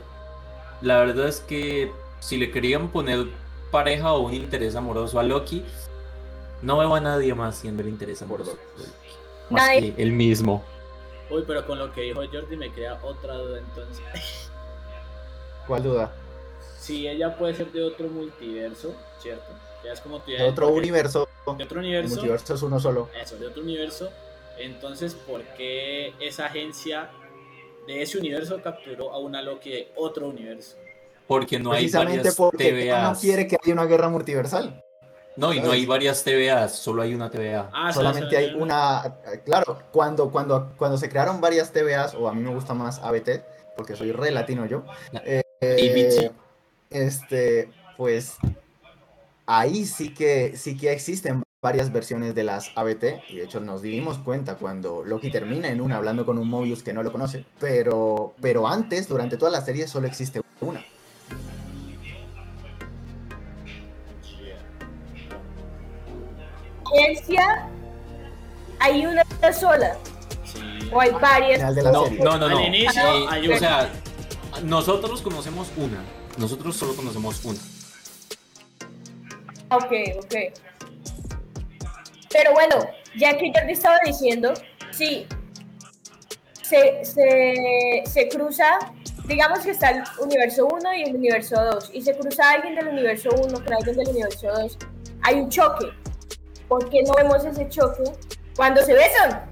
la verdad es que si le querían poner pareja o un interés amoroso a Loki, no veo a nadie más siendo el interés amoroso. Más que él mismo. Uy, pero con lo que dijo Jordi me crea otra duda entonces. [laughs] ¿Cuál duda? Si ella puede ser de otro multiverso, ¿cierto? Ya es como de otro universo. De otro universo. El multiverso es uno solo. Eso, de otro universo. Entonces, ¿por qué esa agencia de ese universo capturó a una Loki de otro universo? Porque no hay varias porque no quiere que haya una guerra multiversal. No, y no hay varias TVAs, solo hay una TVA. Ah, Solamente hay una. Claro, cuando, cuando, cuando se crearon varias TVAs, o a mí me gusta más ABT, porque soy re latino yo. Eh, este, pues ahí sí que, sí que existen varias versiones de las ABT, y de hecho nos dimos cuenta cuando Loki termina en una hablando con un Mobius que no lo conoce, pero, pero antes, durante toda la serie, solo existe una. Hay una sola. O hay varias. No, no, no, no. O sea, nosotros conocemos una. Nosotros solo conocemos una. Ok, ok. Pero bueno, ya que Jordi estaba diciendo, sí, se, se, se, cruza, digamos que está el universo 1 y el universo 2, y se cruza alguien del universo 1 con alguien del universo 2, hay un choque. ¿Por qué no vemos ese choque cuando se besan?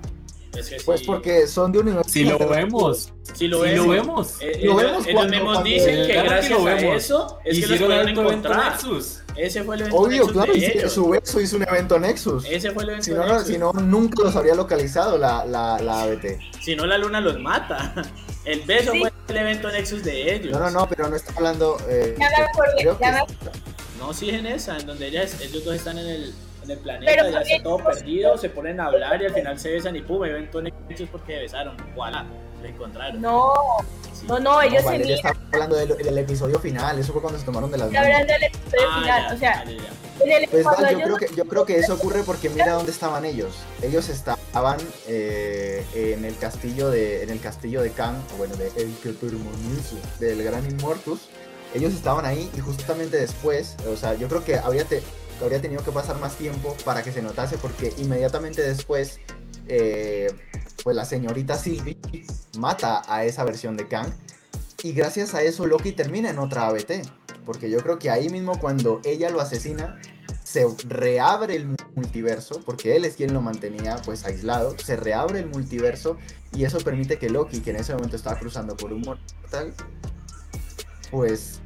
pues porque son de universo. Si lo vemos. Si lo, vemos. lo vemos. Eh, lo vemos ellos, mismos dicen que gracias a eso es que los pueden encontrar. Nexus. Ese fue el evento Obvio, Nexus claro, de ellos. su beso hizo un evento Nexus. Ese fue el evento si no, Nexus. Si no, nunca los habría localizado la, la, la ABT. Si no, la luna los mata. [laughs] El beso fue el evento Nexus de ellos. No, no, no, pero no está hablando. Eh, ya me acordé, ya me... No, sí, en esa, en donde ellos dos están en el, en el planeta, ya está todo perdido, se ponen a hablar y al final se besan y pum, evento Nexus porque besaron. Voilà encontraron. No, no, no, ellos no, se Está hablando del, episodio final, eso fue cuando se tomaron de las Está hablando del episodio ah, final, o sea. pues yo, creo que, yo creo que eso [laughs] ocurre porque mira dónde estaban ellos. Ellos estaban eh, en el castillo de en el castillo de Khan, bueno, de El del Gran Immortus. Ellos estaban ahí y justamente después, o sea, yo creo que habría, te, habría tenido que pasar más tiempo para que se notase porque inmediatamente después eh, pues la señorita Sylvie mata a esa versión de Kang. Y gracias a eso Loki termina en otra ABT. Porque yo creo que ahí mismo cuando ella lo asesina, se reabre el multiverso, porque él es quien lo mantenía pues aislado, se reabre el multiverso y eso permite que Loki, que en ese momento estaba cruzando por un mortal, Pues.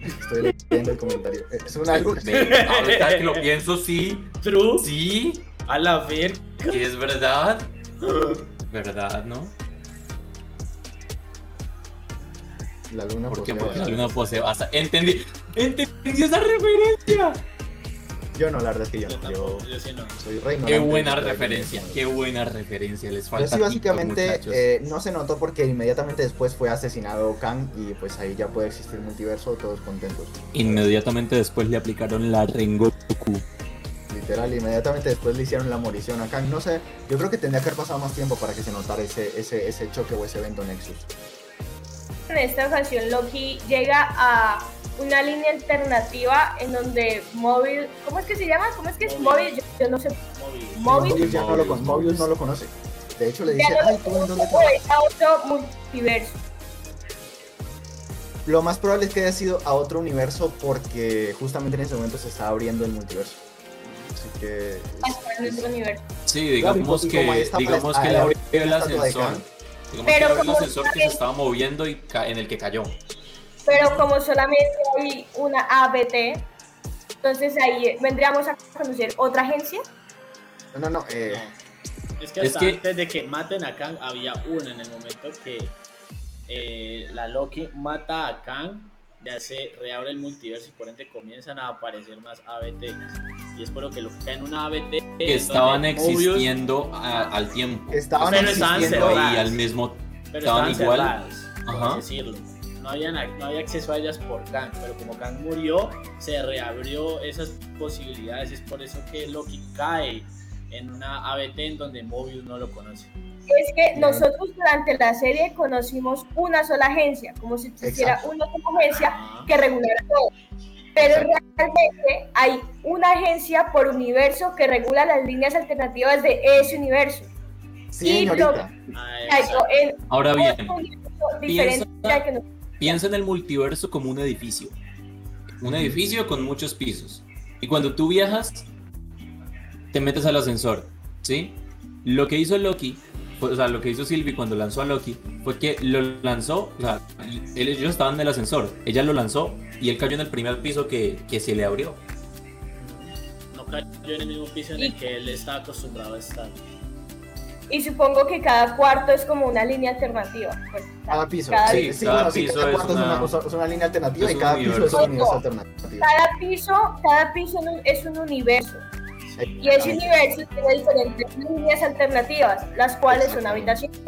[laughs] Estoy leyendo el comentario. Es una Ahorita que lo pienso, sí. True. Sí. A la ver. Es verdad. [laughs] ¿Verdad, no? La luna posee Porque la luna posee basas. Entendí. Entendí esa referencia. Yo no, la verdad es que yo Yo no. tampoco, Yo yo sí no. soy rey. Qué buena referencia. Qué buena referencia. Les Pero falta. sí, TikTok, básicamente eh, no se notó porque inmediatamente después fue asesinado Kang y pues ahí ya puede existir multiverso, todos contentos. Inmediatamente después le aplicaron la Rengoku. Literal, inmediatamente después le hicieron la morición a Kang. No sé, yo creo que tendría que haber pasado más tiempo para que se notara ese, ese, ese choque o ese evento Nexus. En esta ocasión Loki llega a una línea alternativa en donde móvil, ¿cómo es que se llama? ¿Cómo es que es móvil? Yo, yo no sé. Móvil. Móvil. Ya no lo, Mobius no lo conoce. De hecho, le dice, no ay, ¿tú en dónde o es a otro multiverso. Lo más probable es que haya sido a otro universo porque justamente en ese momento se está abriendo el multiverso. Así que... otro universo. Sí, digamos que, digamos que le abrió el ascensor. Digamos que Pero le abrió el como ascensor que se estaba moviendo y ca- en el que cayó. Pero como solamente hay una ABT, entonces ahí vendríamos a conocer otra agencia. No, no, no. Eh. Es que Es hasta que- antes de que maten a Kang había una en el momento que eh, la Loki mata a Kang, ya se reabre el multiverso y por ende comienzan a aparecer más ABT. Y es por lo que lo cae en una ABT. Que estaban existiendo a- al tiempo. estaban Pero estaban existiendo cerradas. Y al mismo pero estaban estaban igual. cerradas, por Ajá. decirlo. No, habían, no había acceso a ellas por Kang, pero como Kang murió, se reabrió esas posibilidades. Es por eso que Loki cae en una ABT en donde Mobius no lo conoce. Es que nosotros durante la serie conocimos una sola agencia, como si existiera una sola agencia Ah. que regulara todo. Pero Exacto. realmente hay una agencia por universo que regula las líneas alternativas de ese universo. Sí, y señorita. Ah, Ahora bien, piensa- que piensa en el multiverso como un edificio. Un edificio con muchos pisos. Y cuando tú viajas, te metes al ascensor, ¿sí? Lo que hizo Loki, o sea, lo que hizo Sylvie cuando lanzó a Loki, fue que lo lanzó, o sea, él- ellos estaban en el ascensor, ella lo lanzó y él cayó en el primer piso que, que se le abrió. no cayó en el mismo piso en el que él está acostumbrado a estar. Y supongo que cada cuarto es como una línea alternativa. pues, Cada piso. cada- sí, Sí, sí, cada sí, piso cada es cuarto es una, una- cosa- es una línea alternativa y un cada piso es un universo alternativo. cada piso, cada piso es un universo. Y ese universo tiene diferentes líneas alternativas, las cuales son habitaciones.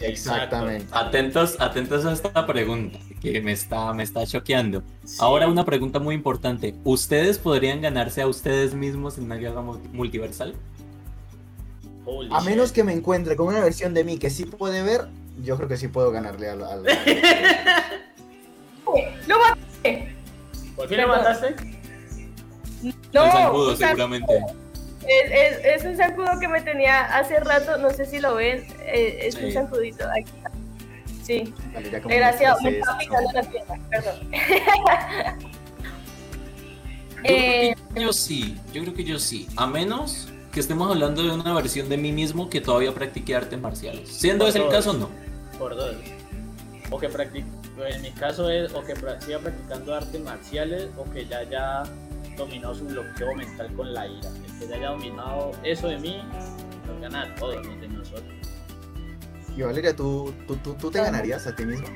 Exactamente. Atentos, atentos a esta pregunta que me está, me está choqueando. Sí. Ahora una pregunta muy importante. ¿Ustedes podrían ganarse a ustedes mismos en una guerra mu- multiversal? Holy A shit. menos que me encuentre con una versión de mí que sí puede ver, yo creo que sí puedo ganarle al... al- [laughs] ¡Lo maté! ¿Por fin le mataste? No, El zancudo, un zancudo. seguramente. Es, es- es un zancudo que me tenía hace rato, no sé si lo ven, eh, es un zancudito. Aquí. Sí, desgraciado, no me estaba picando la pierna, perdón. Yo Eh, creo que [laughs] yo sí, yo creo que yo sí. A menos que estemos hablando de una versión de mí mismo que todavía practique artes marciales. Siendo ese el caso, no. Por dos. O que practique, en mi caso es o que siga practicando artes marciales o que ya haya dominado su bloqueo mental con la ira. El que ya haya dominado eso de mí, nos gana a todos, no de nosotros. Y Valeria, ¿tú, tú, tú, tú te ganarías a ti mismo?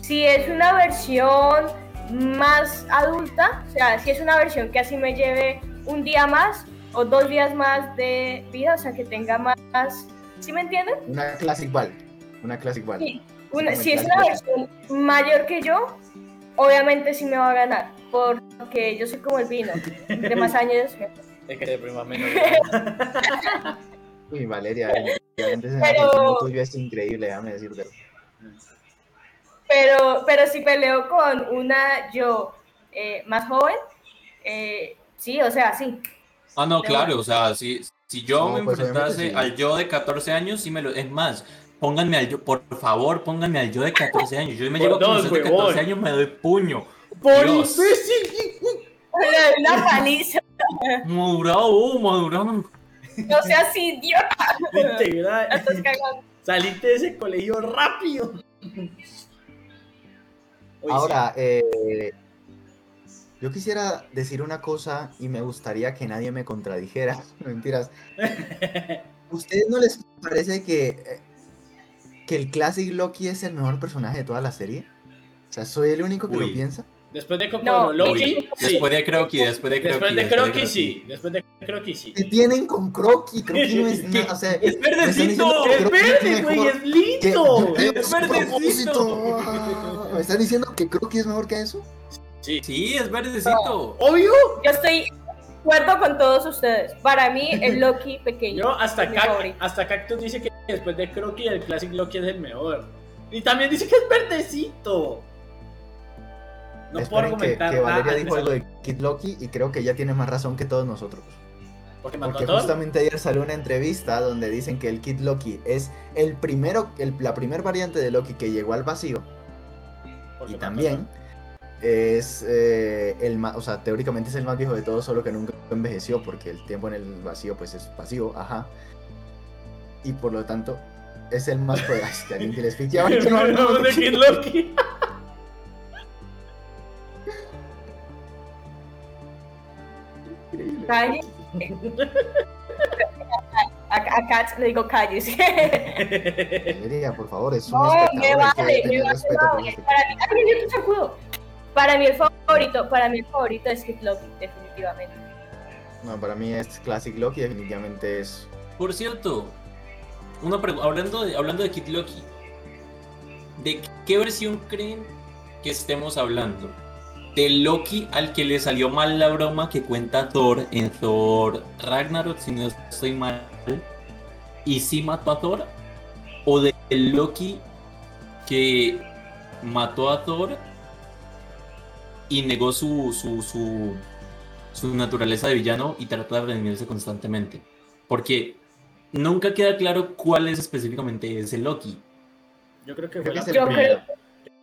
si es una versión más adulta, o sea, si es una versión que así me lleve un día más o dos días más de vida, o sea, que tenga más, ¿sí me entienden? Una Classic Ball. Una Classic Ball. Sí. Una- si es una versión mayor que yo, obviamente sí me va a ganar, porque yo soy como el vino, [laughs] de más años. Es que de prima menos. Uy, Valeria, [laughs] realmente ese Pero- tuyo es increíble, déjame decirte. Pero, pero si peleo con una yo eh, más joven, eh, sí, o sea, sí. Ah, no, claro, o sea, si, si yo No, me pues, enfrentase sí. al yo de 14 años, sí me lo... Es más, pónganme al yo, por favor, pónganme al yo de 14 años. Yo me Por llego a conocer de huevón. 14 años, me doy puño. ¡Por! Una paliza, Madurado, madurado. no seas idiota, estás cagando. Saliste de ese colegio rápido. Ahora, eh, yo quisiera decir una cosa y me gustaría que nadie me contradijera. [laughs] Mentiras. ¿Ustedes no les parece que, eh, que el Classic Loki es el mejor personaje de toda la serie? O sea, ¿soy el único que lo piensa? Después de Kokoro Loki. Después de Croqui, después de Croqui. Después de Croqui, sí. Después de Croqui, sí. ¿Qué tienen con Croqui? Croqui no es [laughs] nada. O sea, es verdecito. Es verde, güey. Es lindo. Es [laughs] verdecito. ¿Me están diciendo que Croqui es mejor que eso? Sí. Sí, es verdecito. Obvio. Yo estoy de acuerdo con todos ustedes. Para mí, el [laughs] Loki pequeño. Yo hasta, hasta Cactus dice que después de Croqui, el Classic Loki es el mejor. Y también dice que es verdecito. No puedo argumentar que, que Valeria dijo algo de Kid Loki y creo que ella tiene más razón que todos nosotros. Porque, justamente ayer salió una entrevista donde dicen que el Kid Loki es el primero, la primer variante de Loki que llegó al vacío. Y también es eh, el más, o sea, teóricamente es el más viejo de todos, solo que nunca envejeció porque el tiempo en el vacío pues es vacío, ajá. Y por lo tanto es el más poderoso. que alguien que les [laughs] no de Kid Loki. Calle. A, le digo calles. por favor, es un no, me vale, me vale, Para mí, Para mí el favorito, para mí el favorito es Kid Loki, definitivamente. No, para mí es Classic Loki, definitivamente es. Por cierto, una hablando de hablando de Kid Loki, ¿de qué versión creen que estemos hablando? de Loki al que le salió mal la broma que cuenta Thor en Thor Ragnarok, si no estoy mal, y sí mató a Thor, o de Loki que mató a Thor y negó su, su, su, su naturaleza de villano y trata de redimirse constantemente. Porque nunca queda claro cuál es específicamente ese Loki. Yo creo que fue la primera.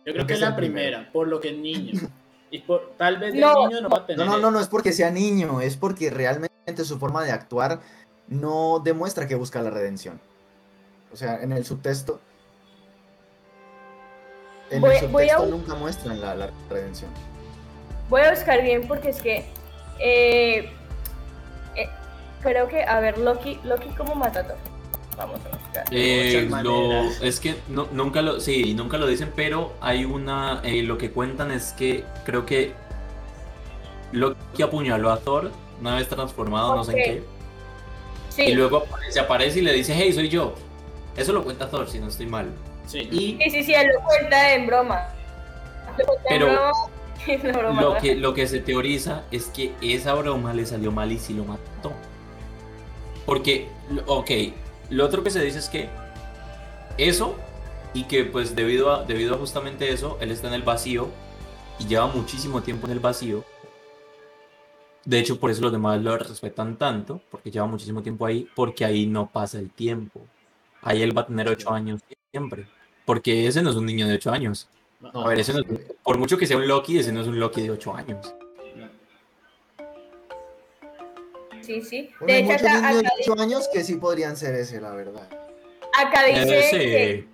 Yo creo que es la primera, por lo que es niño. Y por, tal vez no, niño no va a tener. No, no, no, es porque sea niño, es porque realmente su forma de actuar no demuestra que busca la redención. O sea, en el subtexto. En el subtexto nunca muestran la, redención. Voy a buscar bien porque es que. Eh, eh, creo que, a ver, Loki, Loki como mata Vamos a buscar. Eh, es que nunca lo, sí, nunca lo dicen, pero hay una, eh, lo que cuentan es que creo que Loki apuñaló a Thor una vez transformado, no sé en qué. Sí. Y luego se aparece y le dice, hey, soy yo. Eso lo cuenta Thor, si no estoy mal. Sí, y, sí, sí, él lo cuenta en broma. pero [laughs] lo, que, lo que se teoriza es que esa broma le salió mal y sí lo mató. Porque, ok, lo otro que se dice es que eso y que pues debido a, debido a justamente eso, él está en el vacío y lleva muchísimo tiempo en el vacío. De hecho, por eso los demás lo respetan tanto, porque lleva muchísimo tiempo ahí, porque ahí no pasa el tiempo. Ahí él va a tener ocho años siempre. Porque ese no es un niño de ocho años. A ver, ese no por mucho que sea un Loki, ese no es un Loki de ocho años. Sí, sí. de hecho, acá, niños de 8 años que sí podrían ser ese, la verdad. Acá dice que,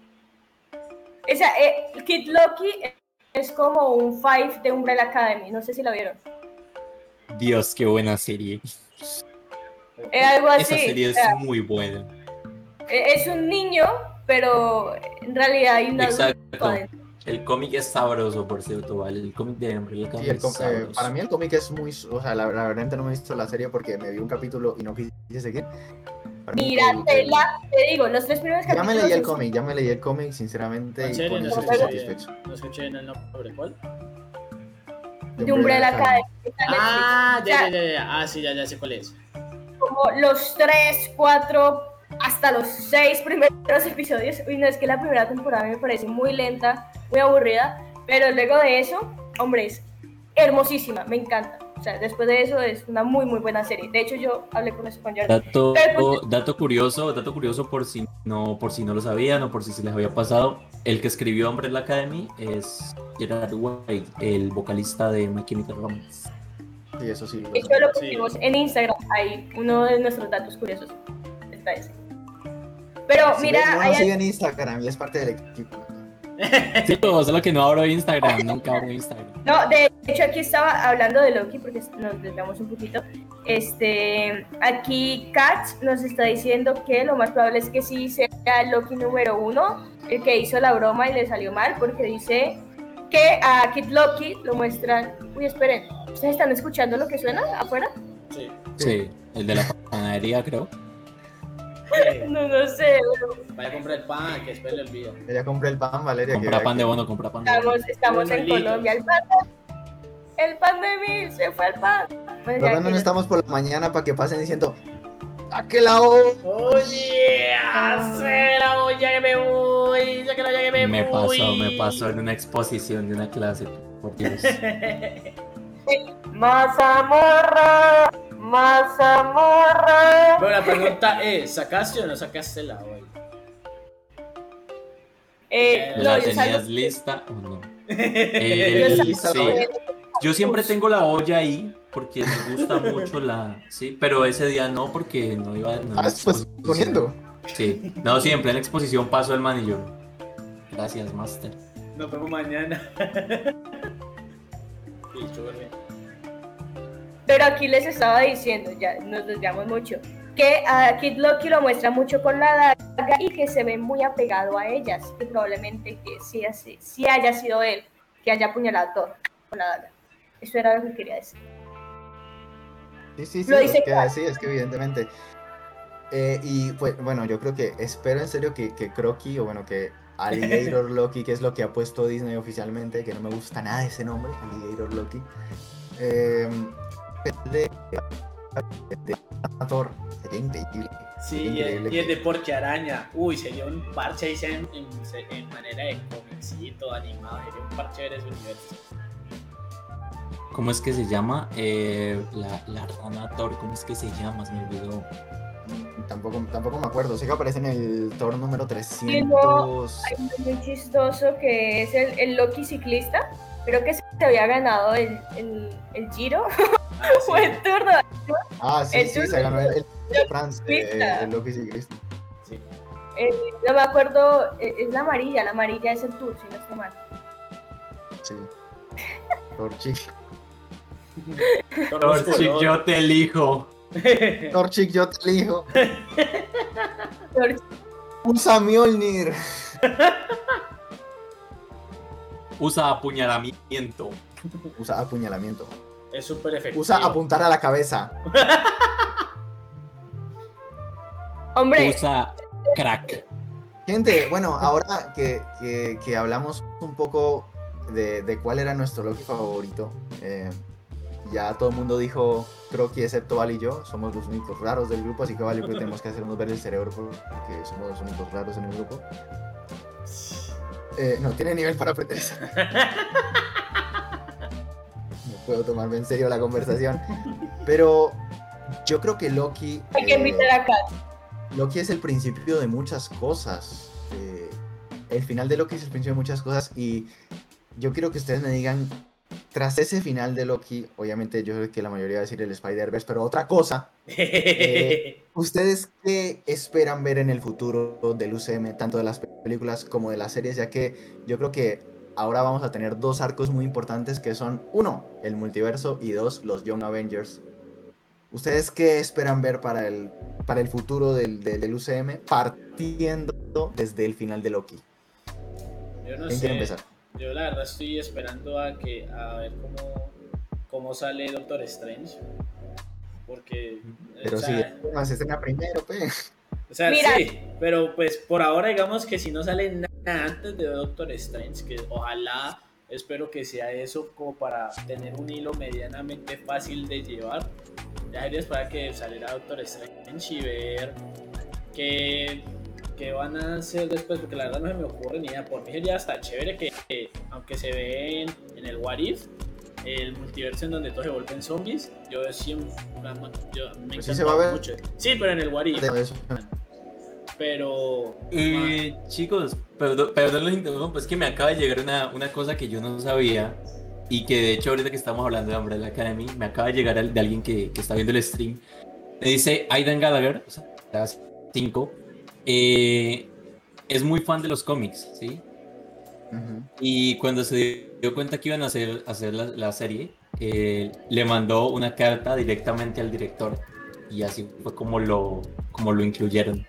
o sea, eh, Kid Loki es como un Five de Umbrella Academy, no sé si lo vieron. Dios, qué buena serie. Es algo así. Esa serie es muy buena. E, es un niño, pero en realidad hay una Exacto. El cómic es sabroso, por cierto, ¿vale? El cómic de Umbrella sí, eh, Para mí el cómic es muy... O sea, la, verdad no me he visto la serie porque me vi un capítulo y no quise seguir. Míratela, te digo, los tres primeros capítulos... Ya me leí el cómic, ya me leí el cómic, sinceramente, y por eso estoy satisfecho. No escuché en el nombre, ¿cuál? De Umbrella Academy. Ah, ya, ya, ya, ah, sí, ya, ya sé cuál es. Como los tres, cuatro, hasta los seis primeros episodios. Uy, no, es que la primera temporada me parece muy lenta muy aburrida, pero luego de eso, hombre, es hermosísima, me encanta. O sea, después de eso es una muy muy buena serie. De hecho, yo hablé con eso con Jordan. Dato, dato curioso, dato curioso por si no por si no lo sabían o por si se les había pasado, el que escribió la Academy es Gerard Way, el vocalista de My Chemical Romance. Sí, eso sí. Eso lo pusimos en Instagram, ahí uno de nuestros datos curiosos está ese. Pero mira, hay... sigue en Instagram y es parte del equipo. Sí, pero solo que no abro Instagram, nunca abro Instagram. No, de hecho aquí estaba hablando de Loki porque nos desviamos un poquito. Este, aquí Katz nos está diciendo que lo más probable es que sí sea Loki número uno, el que hizo la broma y le salió mal porque dice que a Kid Loki lo muestran. Uy, esperen, ¿ustedes están escuchando lo que suena afuera? Sí. Sí, el de la panadería, creo. No, no sé. Vaya a comprar el pan, que después le olvida. Ella compré el pan, Valeria. Compra pan de bono, compra pan de bono. Estamos, en Colombia. El pan, de, el pan de mil, se fue el pan. Pues Pero no estamos por la mañana para que pasen diciendo ¿A qué lado? Oye, la olla que me voy, ya que la olla que me, me pasó, me pasó en una exposición de una clase, por Dios. [laughs] Mazamorra, mazamorra. Bueno, la pregunta es, ¿sacaste o no sacaste la olla? Eh, ¿La tenías lista o no? Eh, sí. Yo siempre tengo la olla ahí porque me gusta mucho la. Sí, pero ese día no, porque no iba. No ah, pues poniendo. Sí, no, siempre en la exposición paso el manillo. Gracias, Master. Nos vemos mañana. Pero aquí les estaba diciendo, ya nos desviamos mucho, que a Kid Loki lo muestra mucho con la daga y que se ve muy apegado a ellas, que probablemente que sí, así, sí haya sido él que haya apuñalado con la daga. Eso era lo que quería decir. Sí, sí, sí, es que, sí, es que evidentemente. Eh, y pues, bueno, yo creo que espero en serio que, que Crocky, o bueno, que Alligator [laughs] Loki, que es lo que ha puesto Disney oficialmente, que no me gusta nada ese nombre, Alligator Loki. Eh, de, de, Thor, sería increíble. Sí, y, el, de Porche Araña. Uy, sería un parche ahí en, en, manera de comicito animado, sería un parche ver ese universo. ¿Cómo es que se llama? Eh, la, la rana Thor, ¿cómo es que se llama? Se me olvidó. Tampoco, tampoco me acuerdo, sé que aparece en el Thor número 300. hay uno muy chistoso que es el, el, Loki ciclista. Creo que se había ganado el, el, el Giro ah, [laughs] o el Tour Ah, sí, sí, se ganó el, el, France, eh, el Loki ciclista. Sí. Eh, no me acuerdo, eh, es la amarilla, la amarilla es el Tour, si no estoy mal. Sí. Thor chico. [laughs] Torchic, yo te elijo. Torchic, yo te elijo. Usa Mjolnir. [laughs] Usa apuñalamiento. Usa apuñalamiento. Es súper efectivo. Usa apuntar a la cabeza. Hombre. Usa crack. Gente, bueno, ahora que, que, hablamos un poco de, de, cuál era nuestro Loki favorito, eh, ya todo el mundo dijo, creo que excepto Vale y yo, somos los únicos raros del grupo, así que Vale, pues tenemos que hacernos ver el cerebro porque somos los únicos raros en el grupo. [laughs] Eh, no tiene nivel para eso. No puedo tomarme en serio la conversación. Pero yo creo que Loki. Hay que invitar a Loki es el principio de muchas cosas. Eh, el final de Loki es el principio de muchas cosas y yo quiero que ustedes me digan tras ese final de Loki, obviamente yo sé que la mayoría va a decir el Spider-Verse, pero otra cosa, eh, [laughs] ¿ustedes qué esperan ver en el futuro del UCM, tanto de las películas como de las series? Ya que yo creo que ahora vamos a tener dos arcos muy importantes que son, uno, el multiverso y dos, los Young Avengers. ¿Ustedes qué esperan ver para el, para el futuro del, del, UCM partiendo desde el final de Loki? Yo no sé. empezar? Yo la verdad estoy esperando a que a ver cómo, cómo sale Doctor Strange. Porque. Pero si más estrena primero, pues. O sea, sí, pero pues por ahora digamos que si no sale nada antes de Doctor Strange, que ojalá espero que sea eso como para tener un hilo medianamente fácil de llevar. Ya sería para que saliera Doctor Strange y ver que que van a hacer después, porque la verdad no se me ocurre ni idea. Por mí sería hasta chévere que, aunque se ve en, el What If, el multiverso en donde todos se vuelven zombies, yo siempre yo, me pues encanta mucho. Sí, pero en el What If. Pero. Eh, chicos, perdón, perdón los interrumpo, es que me acaba de llegar una, una cosa que yo no sabía. Y que de hecho, ahorita que estamos hablando de Umbrella Academy, me acaba de llegar de alguien que, que está viendo el stream. Me dice Aidan Gallagher, o sea, 5, eh, es muy fan de los cómics, ¿sí? Y cuando se dio cuenta que iban a hacer, hacer la, serie, eh, le mandó una carta directamente al director. Y así fue como lo, como lo incluyeron.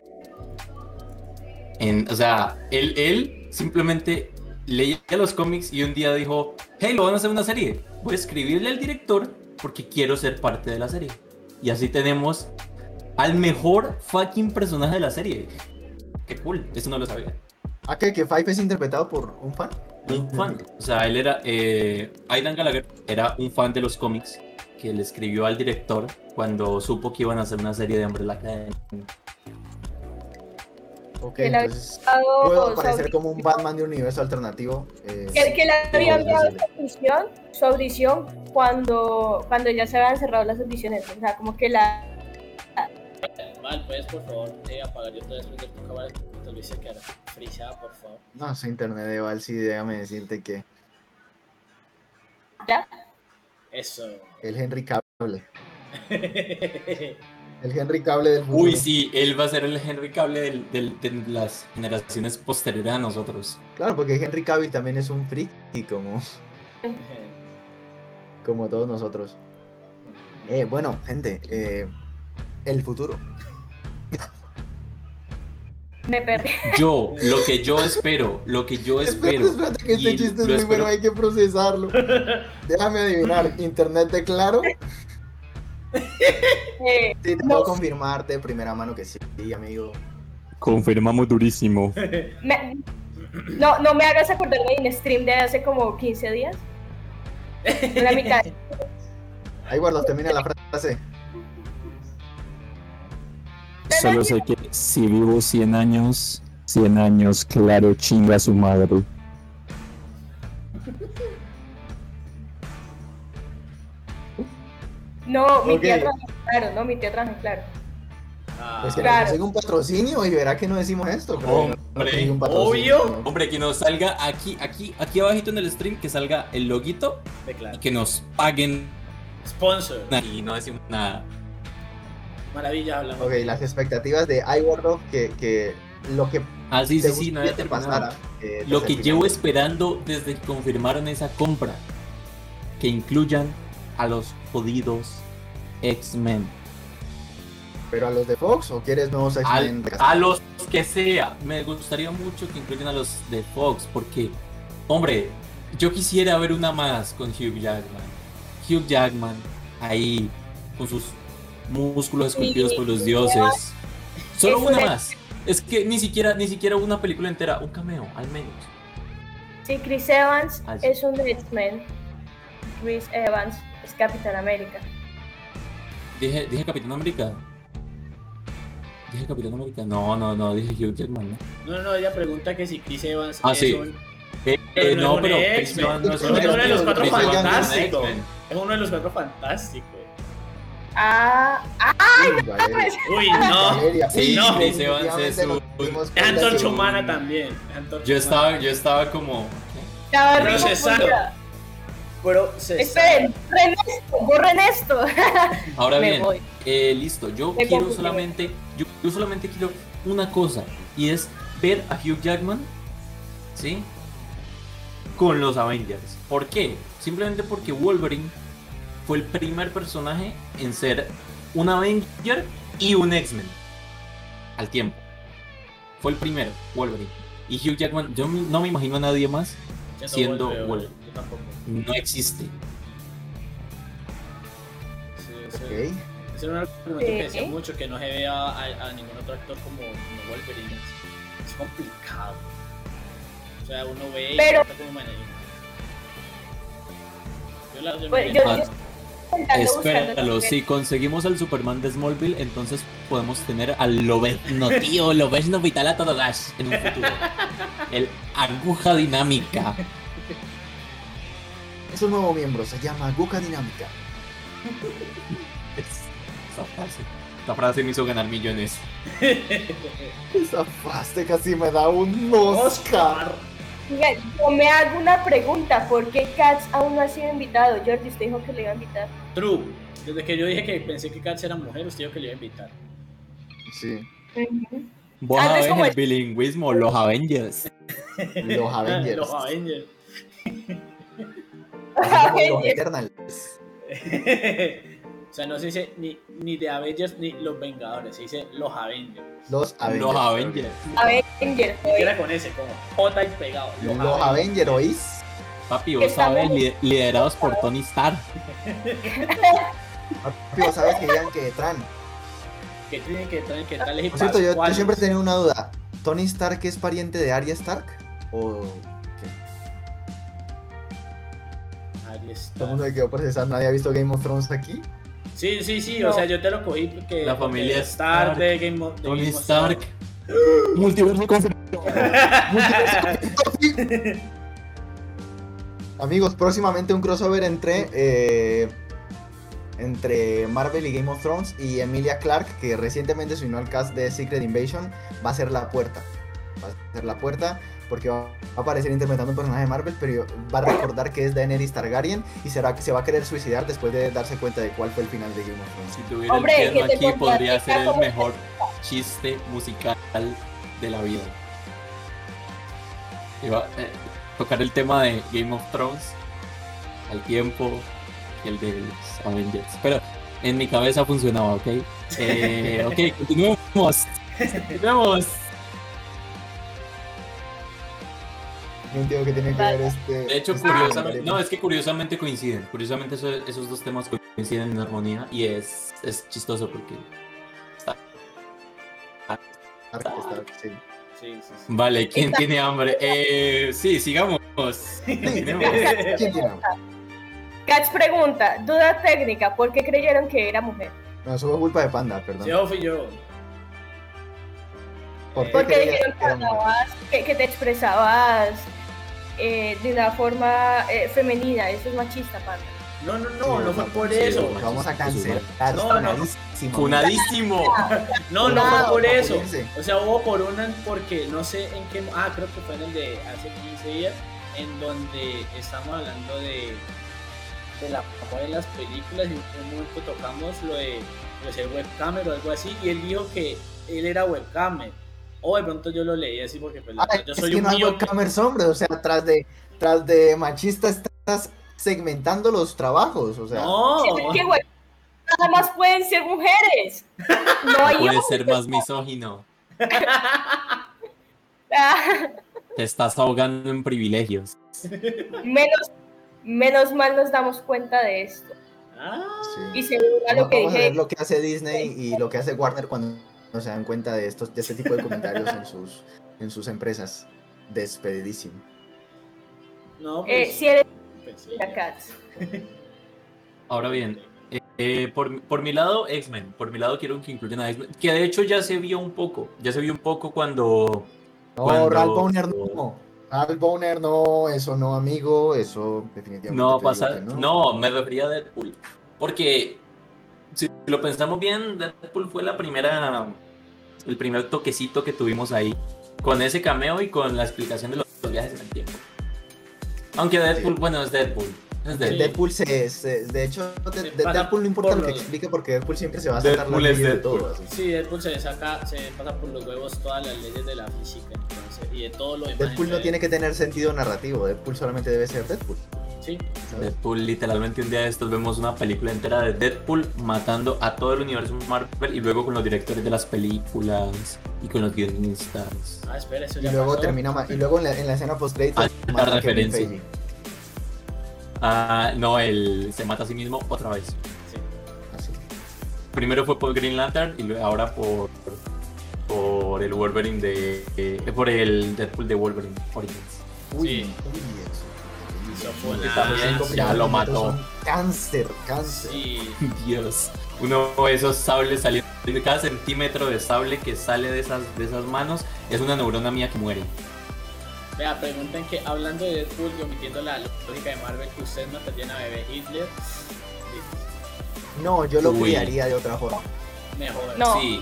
En, o sea, él, él simplemente leía los cómics y un día dijo, hey, lo van a hacer una serie. Voy a escribirle al director porque quiero ser parte de la serie. Y así tenemos al mejor fucking personaje de la serie. Qué cool, eso no lo sabía. ¿Ah, qué? ¿Que Five es interpretado por un fan? Un fan. O sea, él era. Eh, Aidan Gallagher era un fan de los cómics que le escribió al director cuando supo que iban a hacer una serie de Umbrella Academy. Ok, entonces puedo aparecer como un Batman de un universo alternativo. Eh, que, que le había enviado su audición, su audición cuando, cuando ya se habían cerrado las audiciones. O sea, como que la. Mal, puedes por favor eh, apagar yo todo eso de tu cámara. Te lo hice que frisada, por favor. No, su internet de Val, sí, déjame decirte que. ¿Ya? Eso. El Henry Cable. [laughs] El Henry Cable del futuro. Uy, sí, él va a ser el Henry Cable del, de las generaciones posteriores a nosotros. Claro, porque Henry Cable también es un friki como, como todos nosotros. Eh, bueno, gente, eh, el futuro. Me perdí. Yo, lo que yo espero, lo que yo espero. Espérate, que este chiste es muy bueno, hay que procesarlo. Déjame adivinar, internet de claro. Sí, te puedo confirmarte de primera mano que sí, amigo. Confirmamos durísimo. no, no me hagas acordar de un stream de hace como 15 días. La mitad. Ahí guardo, termina la frase. Solo sé que si vivo 100 años, 100 años, claro, chinga su madre. No, mi tía trabaja claro, no, mi tía trabaja claro. Ah, pues que claro. un patrocinio y verá que no decimos esto. Hombre, obvio. Hombre, que nos salga aquí, aquí, aquí abajito en el stream, que salga el loguito y que nos paguen. Sponsor. Y no decimos nada. Maravilla, hablamos. Ok, las expectativas de iWorld que, que lo que Ah, sí, sí, sí, no había terminado. Eh, lo que llevo esperando desde que confirmaron esa compra, que incluyan a los jodidos X-Men. ¿Pero a los de Fox o quieres nuevos X-Men? A los que sea. Me gustaría mucho que incluyan a los de Fox porque, hombre, yo quisiera ver una más con Hugh Jackman. Hugh Jackman ahí con sus músculos esculpidos por los dioses. Solo una más. Es que ni siquiera, ni siquiera una película entera, un cameo, al menos. Sí, Chris Evans es un X-Men. Chris Evans Capitán América. Dije, dije Capitán América. Dije Capitán América. No, no, no, dije Hugh Jackman. No, no, no ella pregunta que si Chris Evans ah, es sí. un. Eh, eh, no, pero Chris Evans no es, uno de los cuatro fantásticos. Es uno de los cuatro fantásticos. Ah, ¡ay! Uy, no. Sí, no. Evans es un. Es Antorcha Humana también. Yo estaba, yo estaba como. Estaba procesado. Pero se Esperen, borren esto, borren esto. [laughs] Ahora bien, eh, listo. Yo quiero solamente, yo, yo, solamente quiero una cosa y es ver a Hugh Jackman, ¿sí? Con los Avengers. ¿Por qué? Simplemente porque Wolverine fue el primer personaje en ser un Avenger y un X-Men al tiempo. Fue el primero, Wolverine. Y Hugh Jackman, yo no me imagino a nadie más siendo Wolverine. No existe. Sí, sí. Es un argumento que decía mucho que no se ve a, ningún otro actor como, como Wolverine. Es, complicado. O sea, uno ve Pero... y como Yo la yo pues, yo, Espéralo, si conseguimos al Superman de Smallville, entonces podemos tener al no tío, Lobezno Vital a todo gas en un futuro. El aguja dinámica. Es un nuevo miembro, se llma Aguja Dinámica. Esa frase. Esa frase me hizo ganar millones. Esa frase casi me da un Oscar. Yo me hago una pregunta, ¿por qué Katz aún no ha sido invitado? Jordi, usted dijo que le iba a invitar. True. Desde que yo dije que pensé que Katz era mujer, usted dijo que le iba a invitar. Sí. Vos a ver el bilingüismo, [laughs] los Avengers. Los Avengers. Los [laughs] Avengers. Los Eternals. [laughs] o sea, no se dice ni, ni de Avengers ni los Vengadores, se dice los Avengers. Los Avengers. Los Avengers. Avengers. Era con ese, como J y pegado. Los, los Avengers, ¿oís? Papi, vos sabes, liderados por Tony Stark. [laughs] Papi, vos sabes que digan que Tran. Que tienen que Tran, que tal es Por cierto, yo, yo siempre he tenido una duda. ¿Tony Stark es pariente de Arya Stark? ¿O qué? Arya Stark. Todo el mundo me quedó procesando. ¿Nadie ha visto Game of Thrones aquí? Sí, sí, sí, No. o sea, yo te lo cogí porque. La familia porque Stark Stark. de Game of, de Tony Game of Stark. Multiverso conflicto. [laughs] Amigos, próximamente un crossover entre eh, entre Marvel y Game of Thrones y Emilia Clarke, que recientemente se unió al cast de Secret Invasion, va a ser la puerta. Va a ser la puerta porque va a aparecer interpretando un personaje de Marvel, pero va a recordar que es Daenerys Targaryen y será que se va a querer suicidar después de darse cuenta de cuál fue el final de Game of Thrones. Si tuviera Hombre, el piano aquí, podría ser el mejor chiste musical de la vida. Iba a tocar el tema de Game of Thrones al tiempo que el de los Avengers. Pero en mi cabeza funcionaba, ¿ok? Eh, ok, continuemos. [laughs] Continuemos. No entiendo qué tiene que ver este. De hecho, este curiosamente, no, es que curiosamente coinciden. Curiosamente eso- esos dos temas coinciden en armonía y es, es chistoso porque... Stark, Stark, sí. Sí, sí, sí. Vale, ¿quién tiene hambre? Eh, sí, sigamos. [laughs] ¿Quién tiene hambre? Cats pregunta, duda técnica, ¿por qué creyeron que era mujer? No, eso fue culpa de Panda, perdón. Yo fui yo. ¿Por qué Porque dijeron que que, hablabas, que, que te expresabas eh, de una forma eh, femenina, eso es machista, panda. No, no, Sí, no, no fue por eso. sí. Vamos a cancelar. No, no. funadísimo. Funadísimo. [laughs] No, no fue por eso. O sea, hubo por una, porque no sé en qué. Ah, creo que fue en el de hace 15 días, en donde estamos hablando de, de la de las películas y en un momento tocamos lo de, lo de ser webcamer o algo así, y él dijo que él era webcamer. O de pronto yo lo leí así porque pues, Ay, yo es soy que un no mío. hombres, o sea, tras de, tras de machista estás segmentando los trabajos, o sea. No, Es que, güey, nada más pueden ser mujeres. No [laughs] hay Puede ser más misógino. [laughs] Te estás ahogando en privilegios. menos, menos mal nos damos cuenta de esto. Ah, Sí. Y según a lo Vamos, que vamos a ver dije, lo que hace Disney y lo que hace Warner cuando no se dan cuenta de estos, de este tipo de comentarios en sus, en sus empresas. Despedidísimo. no, eh, pues, si eres pues. Ahora bien, eh, eh, por, por mi lado, X-Men. Por mi lado quiero que incluyan a X-Men. Que de hecho ya se vio un poco. Ya se vio un poco cuando... No, Cuando- Ralph Boner no. Ralph Boner no, eso no, amigo, eso definitivamente. No pasa... que No, me refería a Deadpool. Porque si lo pensamos bien, Deadpool fue la primera... El primer toquecito que tuvimos ahí. Con ese cameo y con la explicación de los, los viajes en el tiempo. Aunque Deadpool, bueno, es Deadpool. Es Sí. Deadpool. Deadpool se, se- de hecho, de, de Deadpool no importa por lo que explique porque Deadpool siempre se va a sacar Deadpool la es ley de todo. así. Sí, Deadpool se saca, se pasa por los huevos todas las leyes de la física entonces, y de todo lo demás. Deadpool no tiene que tener sentido narrativo, Deadpool solamente debe ser Deadpool. Deadpool, literalmente un día de estos vemos una película entera de Deadpool matando a todo el universo Marvel y luego con los directores de las películas y con los guionistas. ah, espera, eso Y ya luego pasó. termina y luego en la, en la escena post créditos Ah, la referencia. Ah, no, él se mata a sí mismo otra vez. Sí. Primero fue por Green Lantern y luego ahora por por el Wolverine de eh, por el Deadpool de Wolverine Origins. Uy, Sí. uy, ya lo mató. Cáncer, cáncer. Sí, [laughs] Dios, uno de esos sables saliendo cada centímetro de sable que sale de esas de esas manos es una neurona mía que muere. vea, preguntan que hablando de Deadpool y omitiendo la lógica de Marvel, que usted matarían a bebé Hitler. No, yo lo Uy. criaría de otra forma. Mejor. No. Sí.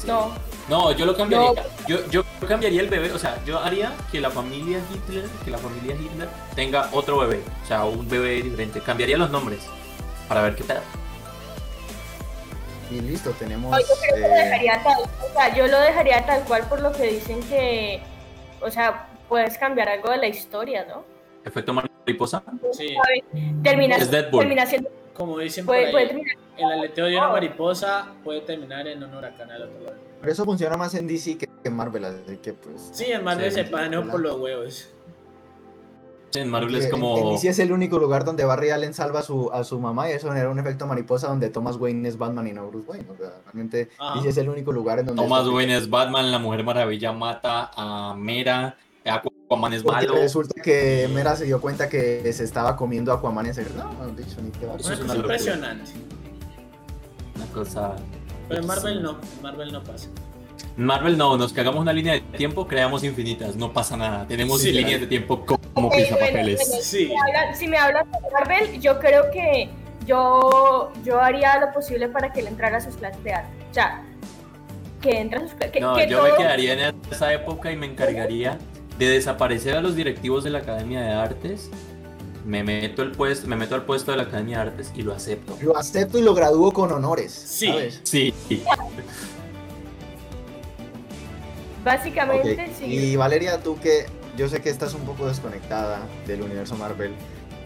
Sí. No, No, yo lo cambiaría. Yo, yo cambiaría el bebé. O sea, yo haría que la familia Hitler, que la familia Hitler tenga otro bebé. O sea, un bebé diferente. Cambiaría los nombres para ver qué tal. Y listo, tenemos. No, yo creo que lo eh, dejaría tal, o sea, yo lo dejaría tal cual por lo que dicen que, o sea, puedes cambiar algo de la historia, ¿no? Efecto mariposa. Sí. Termina, Es Deadpool. termina siendo... Como dicen por Puede, ahí, puede terminar... el aleteo de una mariposa puede terminar en un huracán al otro lado. Pero eso funciona más en DC que en Marvel, así que pues... Sí, en Marvel se paneó por los huevos. En Marvel Porque es En como. DC es el único lugar donde Barry Allen salva a su, a su mamá y eso genera un efecto mariposa donde Thomas Wayne es Batman y no Bruce Wayne. O sea, realmente Ajá. DC es el único lugar en donde... Thomas Wayne es Batman, la Mujer Maravilla mata a Mera, Aquaman es Porque malo. resulta que Mera se dio cuenta que se estaba comiendo a Aquaman en serio. No, no, dicho, ni qué va. Eso Una es cosa una locura. impresionante. Una cosa. Pero en Marvel no, en Marvel no pasa. Marvel no, nos cagamos una línea de tiempo, creamos infinitas, no pasa nada. Tenemos Sí. líneas de tiempo co- como bueno, pisapapeles. bueno, Sí. Si me hablan- Si me hablas de Marvel, yo creo que yo, yo haría lo posible para que él entrara a sus clases de arte. O sea, que entre a sus clases. Que, No, que yo me quedaría en esa época y me encargaría de desaparecer a los directivos de la Academia de Artes. Me meto, el puesto, me meto al puesto de la Academia de Artes y lo acepto. Lo acepto y lo gradúo con honores. Sí. ¿sabes? Sí. [laughs] Básicamente, sí. Y Valeria, tú que yo sé que estás un poco desconectada del universo Marvel,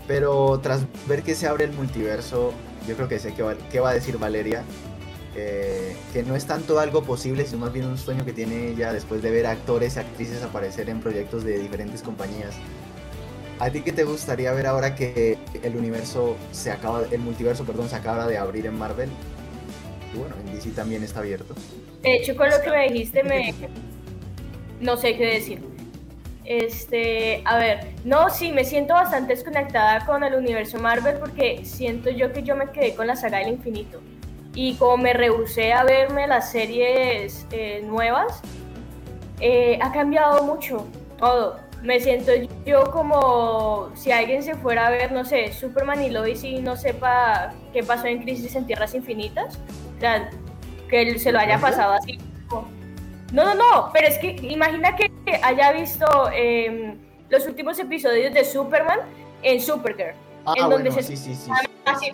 pero tras ver que se abre el multiverso, yo creo que sé qué va, qué va a decir Valeria. eh, que no es tanto algo posible, sino más bien un sueño que tiene ella después de ver actores y actrices aparecer en proyectos de diferentes compañías. ¿A ti qué te gustaría ver ahora que el universo se acaba, el multiverso, perdón, se acaba de abrir en Marvel? Y bueno, en DC también está abierto. De hecho, con lo que me dijiste, me. No sé qué decir. Este, a ver, no, sí, me siento bastante desconectada con el universo Marvel porque siento yo que yo me quedé con la saga del infinito. Y como me rehusé a verme las series eh, nuevas, eh, ha cambiado mucho todo. Me siento yo como si alguien se fuera a ver, no sé, Superman y Lois y no sepa qué pasó en Crisis en Tierras Infinitas. O sea, que él se lo haya pasado así. No, no, no, pero es que imagina que haya visto eh, los últimos episodios de Superman en Supergirl. Ah, En donde bueno, se- sí, sí, sí. Así,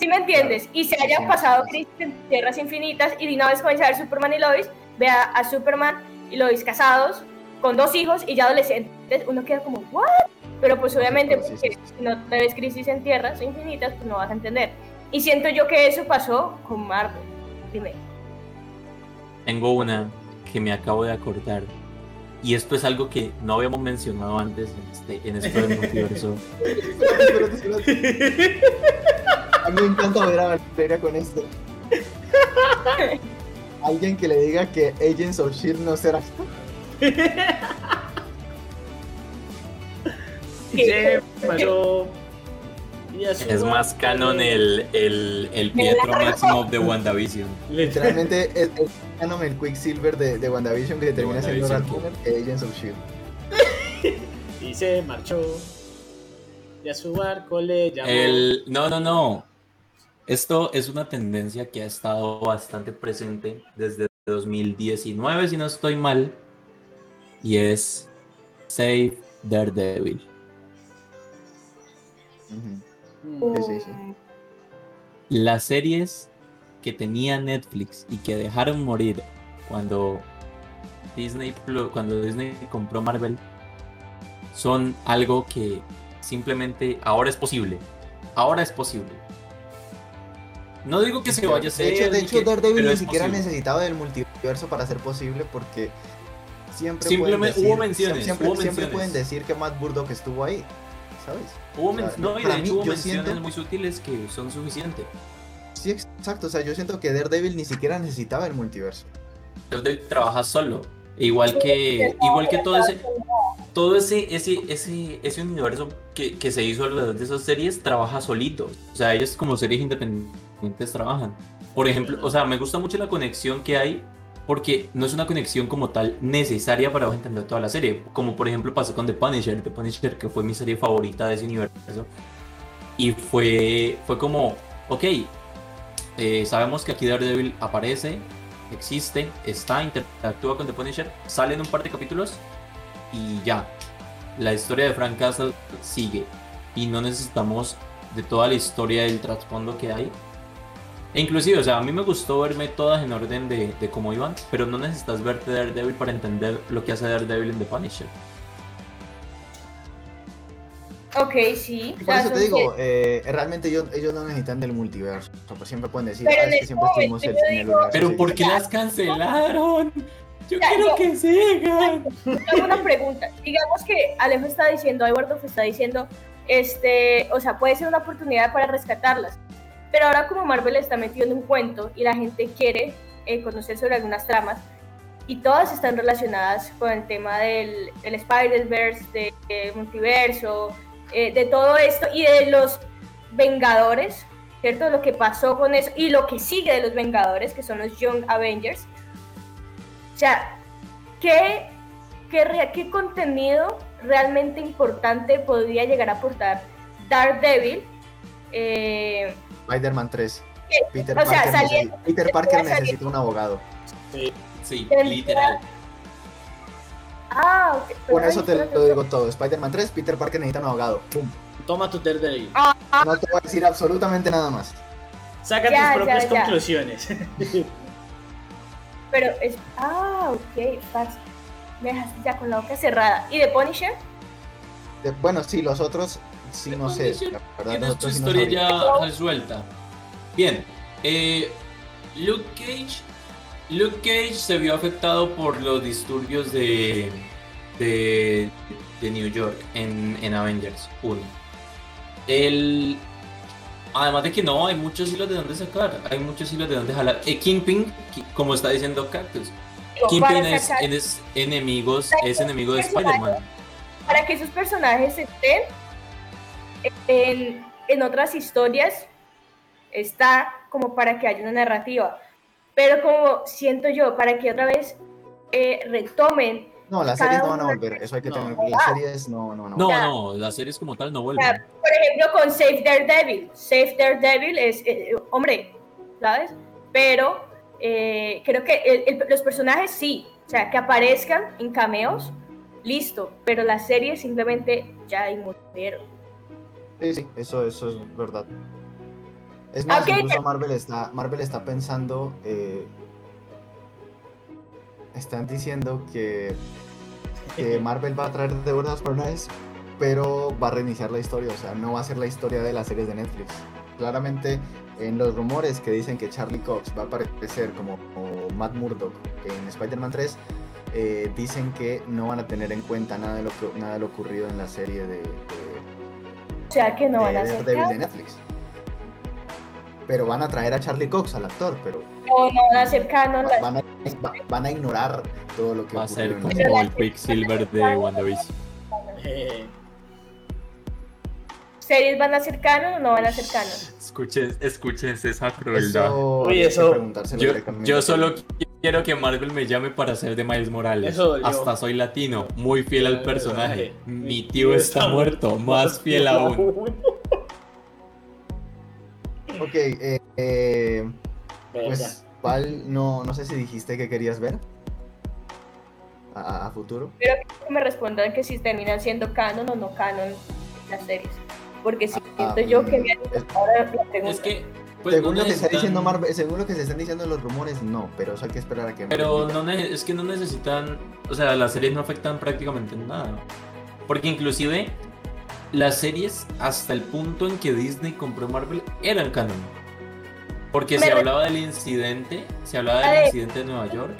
¿Sí me entiendes? Y se haya Sí, pasado. Crisis en Tierras Infinitas y de una vez comienza a ver Superman y Lois, vea a Superman y Lois casados, con dos hijos y ya adolescentes, uno queda como, ¿what? Pero pues obviamente, Sí, sí, porque sí, sí. si no te ves Crisis en Tierras Infinitas, pues no vas a entender. Y siento yo que eso pasó con Marvel. Dime. Tengo una que me acabo de acordar. Y esto es algo que no habíamos mencionado antes en, este, en esto del multiverso. Espérate, espérate, espérate. A mí me encanta ver a Valeria con esto. [laughs] Alguien que le diga que Agents of Shield no será. Y se pasó. Es más canon el, el, el Pietro Maximoff de WandaVision. Literalmente es es canon el Quicksilver de, de WandaVision que termina siendo WandaVision. Ralph que Agents of Shield. Y se marchó. Y a su barco le llamó. El, no, no, no. Esto es una tendencia que ha estado bastante presente desde 2019, si no estoy mal. Y es Save Daredevil. Sí, sí, sí. Las series que tenía Netflix y que dejaron morir cuando Disney, cuando Disney compró Marvel son algo que simplemente ahora es posible. Ahora es posible. No digo que se vaya a hacer. De hecho, de hecho Daredevil ni siquiera necesitaba del multiverso para ser posible porque siempre Simplemente pueden hubo menciones, siempre, hubo siempre menciones. pueden decir que Matt Murdock estuvo ahí, ¿sabes? Hubo O sea, no, y de para hecho mí, hubo yo menciones siento- muy sutiles que son suficientes. Sí, exacto, o sea, yo siento que Daredevil ni siquiera necesitaba el multiverso. Daredevil trabaja solo. Igual que, igual que todo ese, todo ese, ese, ese, ese universo que, que se hizo alrededor de esas series trabaja solito. O sea, ellos como series independientes trabajan. Por ejemplo, o sea, me gusta mucho la conexión que hay porque no es una conexión como tal necesaria para entender toda la serie. Como por ejemplo pasó con The Punisher, The Punisher que fue mi serie favorita de ese universo. Y fue, fue como, ok, eh, sabemos que aquí Daredevil aparece, existe, está, interactúa con The Punisher, sale en un par de capítulos y ya. La historia de Frank Castle sigue y no necesitamos de toda la historia del trasfondo que hay E inclusive, o sea, a mí me gustó verme todas en orden de, de cómo iban, pero no necesitas verte Daredevil para entender lo que hace Daredevil en The Punisher. Ok, sí. Por eso te digo, eh, realmente ellos, ellos, no necesitan del multiverso. Pues siempre pueden decir, pero ah, es que siempre estuvimos en el universo. Pero ¿por qué las cancelaron? Yo quiero que sigan. Tengo una pregunta. Digamos que Alejo está diciendo, Eduardo está diciendo, este, o sea, puede ser una oportunidad para rescatarlas. Pero ahora como Marvel está metiendo un cuento y la gente quiere eh, conocer sobre algunas tramas, y todas están relacionadas con el tema del, del Spider-Verse, del de multiverso, eh, de todo esto y de los Vengadores, ¿cierto? Lo que pasó con eso y lo que sigue de los Vengadores, que son los Young Avengers. O sea, ¿qué, qué, qué contenido realmente importante podría llegar a aportar Daredevil? Eh, Spider-Man 3. Peter, Parker, necesita, Peter Parker necesita un abogado. Sí, sí literal. Ah, Con eso te lo digo todo. Spider-Man 3, Peter Parker necesita un abogado. Toma tu Daredevil. Ah, no te voy a decir absolutamente nada más. Saca tus propias conclusiones. Pero es. Ah, ok. Me dejaste ya con la boca cerrada. ¿Y de Punisher? bueno, sí, los otros sí no sé. La verdad, tu historia ya resuelta. Bien. Eh, Luke Cage Luke Cage se vio afectado por los disturbios de, de, New York en, Avengers 1. El, además de que no, hay muchos hilos de donde sacar, hay muchos hilos de donde jalar. Eh, Kingpin, como está diciendo Cactus, Kingpin es, es, enemigos, es enemigo de Spider-Man. Para que esos personajes estén en, en otras historias, está como para que haya una narrativa pero como siento yo, para que otra vez eh, retomen. No, las series no van a volver, eso hay que tener. Las series no, no, no. No, no, las series como tal no vuelven. por ejemplo, con Save Daredevil. Save Daredevil es, eh, hombre, ¿sabes? Pero eh, creo que los personajes sí, o sea, que aparezcan en cameos, listo, pero las series simplemente ya murieron. Sí, sí, eso, eso es verdad. Es más, incluso Marvel está, Marvel está pensando, eh, están diciendo que, Marvel va a traer de verdad los personajes, pero va a reiniciar la historia, o sea, no va a ser la historia de las series de Netflix. Claramente, en los rumores que dicen que Charlie Cox va a aparecer como, Matt Murdock en Spider-Man 3, eh, dicen que no van a tener en cuenta nada de lo, que, nada de lo ocurrido en la serie de, o sea, que no van a hacer de Netflix pero van a traer a Charlie Cox, al actor, pero... No, no van a ser canon. Van a, van a ignorar todo lo que Va a ser como el Quicksilver de WandaVision. Eh. ¿Series van a ser canon o no van a ser canon? Escuchen, escuchen esa crueldad. eso... Yo, yo, solo quiero que Marvel me llame para ser de Miles Morales. Hasta soy latino, muy fiel al personaje. Mi tío está muerto, más fiel aún. [laughs] Ok, eh, eh, pues Val, no, no sé si dijiste que querías ver a, futuro. Pero que me respondan que si terminan siendo canon o no canon las series. Porque si ah, siento yo que me ahora la pregunta. Es que pues según, lo que está diciendo Marvel, según lo que se están diciendo los rumores, no, pero eso hay que esperar a que... Pero no es que no necesitan, o sea, las series no afectan prácticamente nada. Porque inclusive las series hasta el punto en que Disney compró Marvel eran canon. Porque se hablaba del incidente, se hablaba del incidente de Nueva York.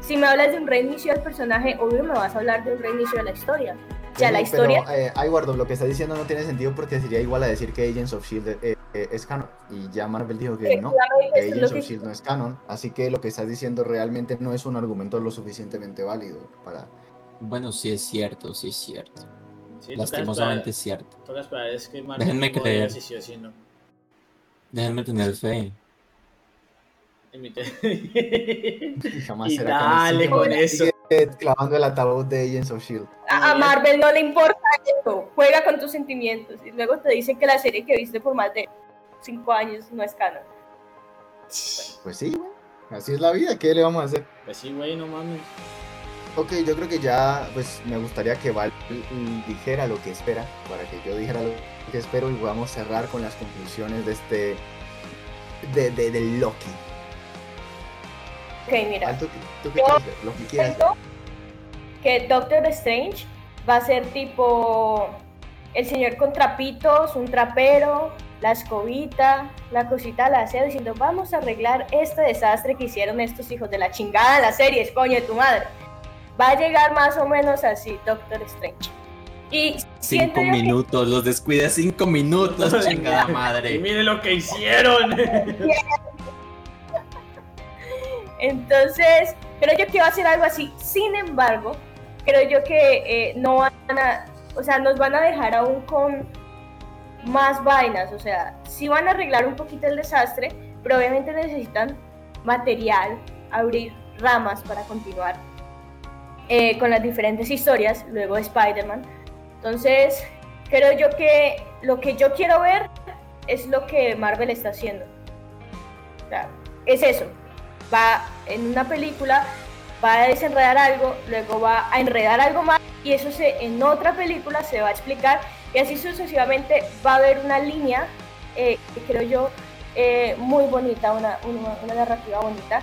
Si me hablas de un reinicio del personaje, obvio me vas a hablar de un reinicio de la historia. Ya la historia. Pero, eh, guardo, lo que está diciendo no tiene sentido porque sería igual a decir que Agents of Shield eh, eh, es canon. Y ya Marvel dijo que no, que Agents of Shield no es canon. Así que lo que estás diciendo realmente no es un argumento lo suficientemente válido para. Bueno, sí es cierto, sí es cierto. Lastimosamente es cierto. es que Déjenme creer. Déjenme tener fe. [laughs] Jamás y dale con eso. Clavando el ataúd de Agents of Shield. A Marvel no le importa eso. Juega con tus sentimientos. Y luego te dicen que la serie que viste por más de 5 años no es canon. Pues sí, güey. Así es la vida. ¿Qué le vamos a hacer? Pues sí, güey, no mames. Ok, yo creo que ya, pues me gustaría que Val dijera lo que espera, para que yo dijera lo que espero y podamos cerrar con las conclusiones de este de, de, de Loki? Ok, mira. ¿Tú, tú qué quieres ver? Lo que Doctor Strange va a ser tipo el señor con trapitos, un trapero, la escobita, la cosita de la aseo diciendo vamos a arreglar este desastre que hicieron estos hijos de la chingada en la serie, coño de tu madre. Va a llegar más o menos así Doctor Strange. Y cinco minutos, los descuida cinco minutos, [laughs] chingada madre. Y mire lo que hicieron. Entonces, creo yo que va a ser algo así. Sin embargo, creo yo que eh, no van a, o sea, nos van a dejar aún con más vainas. O sea, sí van a arreglar un poquito el desastre, pero obviamente necesitan material, abrir ramas para continuar eh, con las diferentes historias, luego de Spider-Man. Entonces, creo yo que lo que yo quiero ver es lo que Marvel está haciendo. O sea, es eso. Va en una película, va a desenredar algo, luego va a enredar algo más y eso se, en otra película se va a explicar y así sucesivamente va a haber una línea, eh, que creo yo, eh, muy bonita, una, una, una narrativa bonita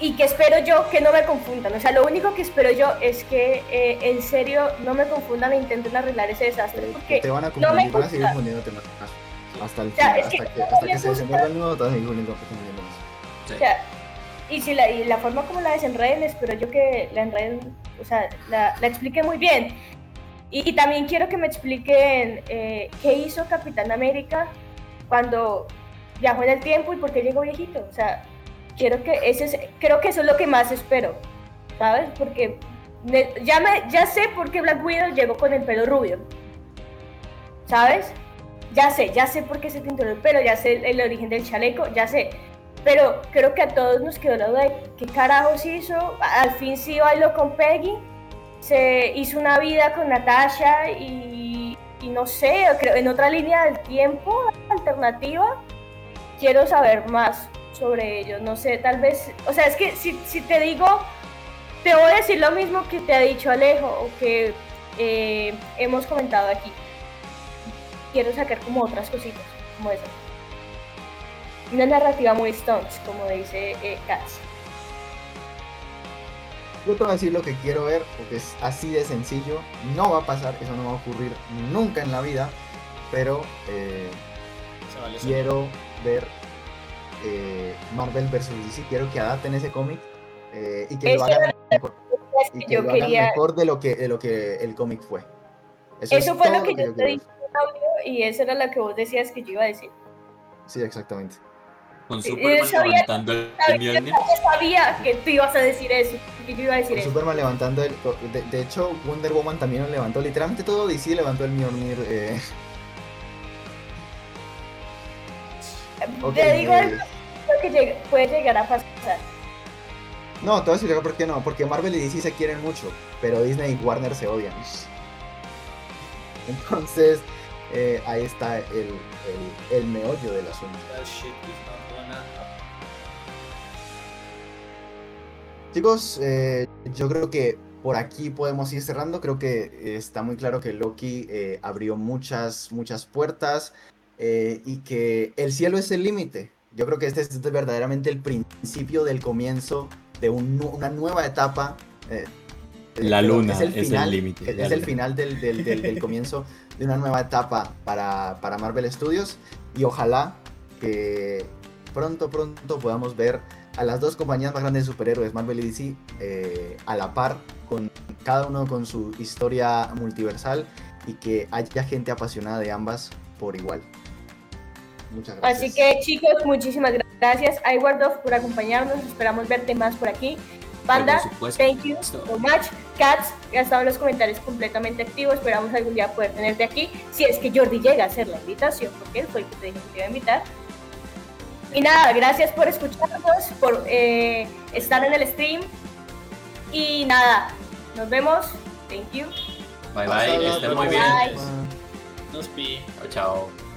y que espero yo que no me confundan. O sea, lo único que espero yo es que eh, en serio no me confundan e intenten arreglar ese desastre. Porque te van a confundir, no van a seguir confundiéndote más. Hasta el final, hasta, que, hasta que se desenvuelva el nuevo, te van a seguir confundiendo más. Sí. O sea, y, si la, y la forma como la desenreden, espero yo que la enreden, o sea, la, la explique muy bien. Y, y, también quiero que me expliquen eh, qué hizo Capitán América cuando viajó en el tiempo y por qué llegó viejito. O sea, quiero que ese es, creo que eso es lo que más espero, ¿sabes? Porque ya, me, ya sé por qué Black Widow llegó con el pelo rubio, ¿sabes? Ya sé, ya sé por qué se pintó el pelo, ya sé el, el origen del chaleco, ya sé. Pero creo que a todos nos quedó la duda de qué carajos hizo. Al fin sí bailó con Peggy, se hizo una vida con Natasha y, y no sé, creo en otra línea del tiempo alternativa. Quiero saber más sobre ellos. No sé, tal vez, o sea, es que si, te digo, te voy a decir lo mismo que te ha dicho Alejo o que eh, hemos comentado aquí. Quiero sacar como otras cositas, como esa. Una narrativa muy Stones, como dice eh, Katz. Yo te voy a decir lo que quiero ver, porque es así de sencillo. No va a pasar, eso no va a ocurrir nunca en la vida, pero eh, vale quiero ver eh, Marvel vs. DC. Quiero que adapten ese cómic eh, y que Eso lo hagan mejor. que Y que yo lo hagan quería- mejor de lo que, de lo que el cómic fue. Eso, es fue lo que yo te dije en el audio y eso era lo que vos decías que yo iba a decir. Sí, exactamente. Con Superman sabía- levantando el Sabía, Mjolnir. yo sabía que tú ibas a decir eso, que yo iba a decir Con eso. Superman levantando el. De, de hecho, Wonder Woman también lo levantó. Literalmente todo DC levantó el Mjolnir. Eh, ok, te digo eh, algo que puede llegar a pasar. No, te voy a decir por qué no. Porque Marvel y DC se quieren mucho, pero Disney y Warner se odian. [laughs] Entonces, eh, ahí está el, el, el meollo del asunto. Chicos, eh, yo creo que por aquí podemos ir cerrando. Creo que eh, está muy claro que Loki eh, abrió muchas, muchas puertas eh, y que el cielo es el límite. Yo creo que este es verdaderamente el principio del comienzo de un una nueva etapa. eh, La luna es el límite, Es, es el final del, del- del- del comienzo de una nueva etapa para, para Marvel Studios y ojalá que pronto, pronto podamos ver a las dos compañías más grandes de superhéroes, Marvel y DC, eh, a la par, con cada uno con su historia multiversal y que haya gente apasionada de ambas por igual. Muchas gracias. Así que chicos, muchísimas gracias. iWardov por acompañarnos. Esperamos verte más por aquí. Banda, thank you so much. Cats, ya estado los comentarios completamente activo. Esperamos algún día poder tenerte aquí. Si es que Jordi llega a hacer la invitación, porque él fue el que te dijo que te iba a invitar. Y nada, gracias por escucharnos, por eh, estar en el stream. Y nada, nos vemos. Thank you. Bye bye, estén muy Bye. bien. Nos pi. Chao, chao.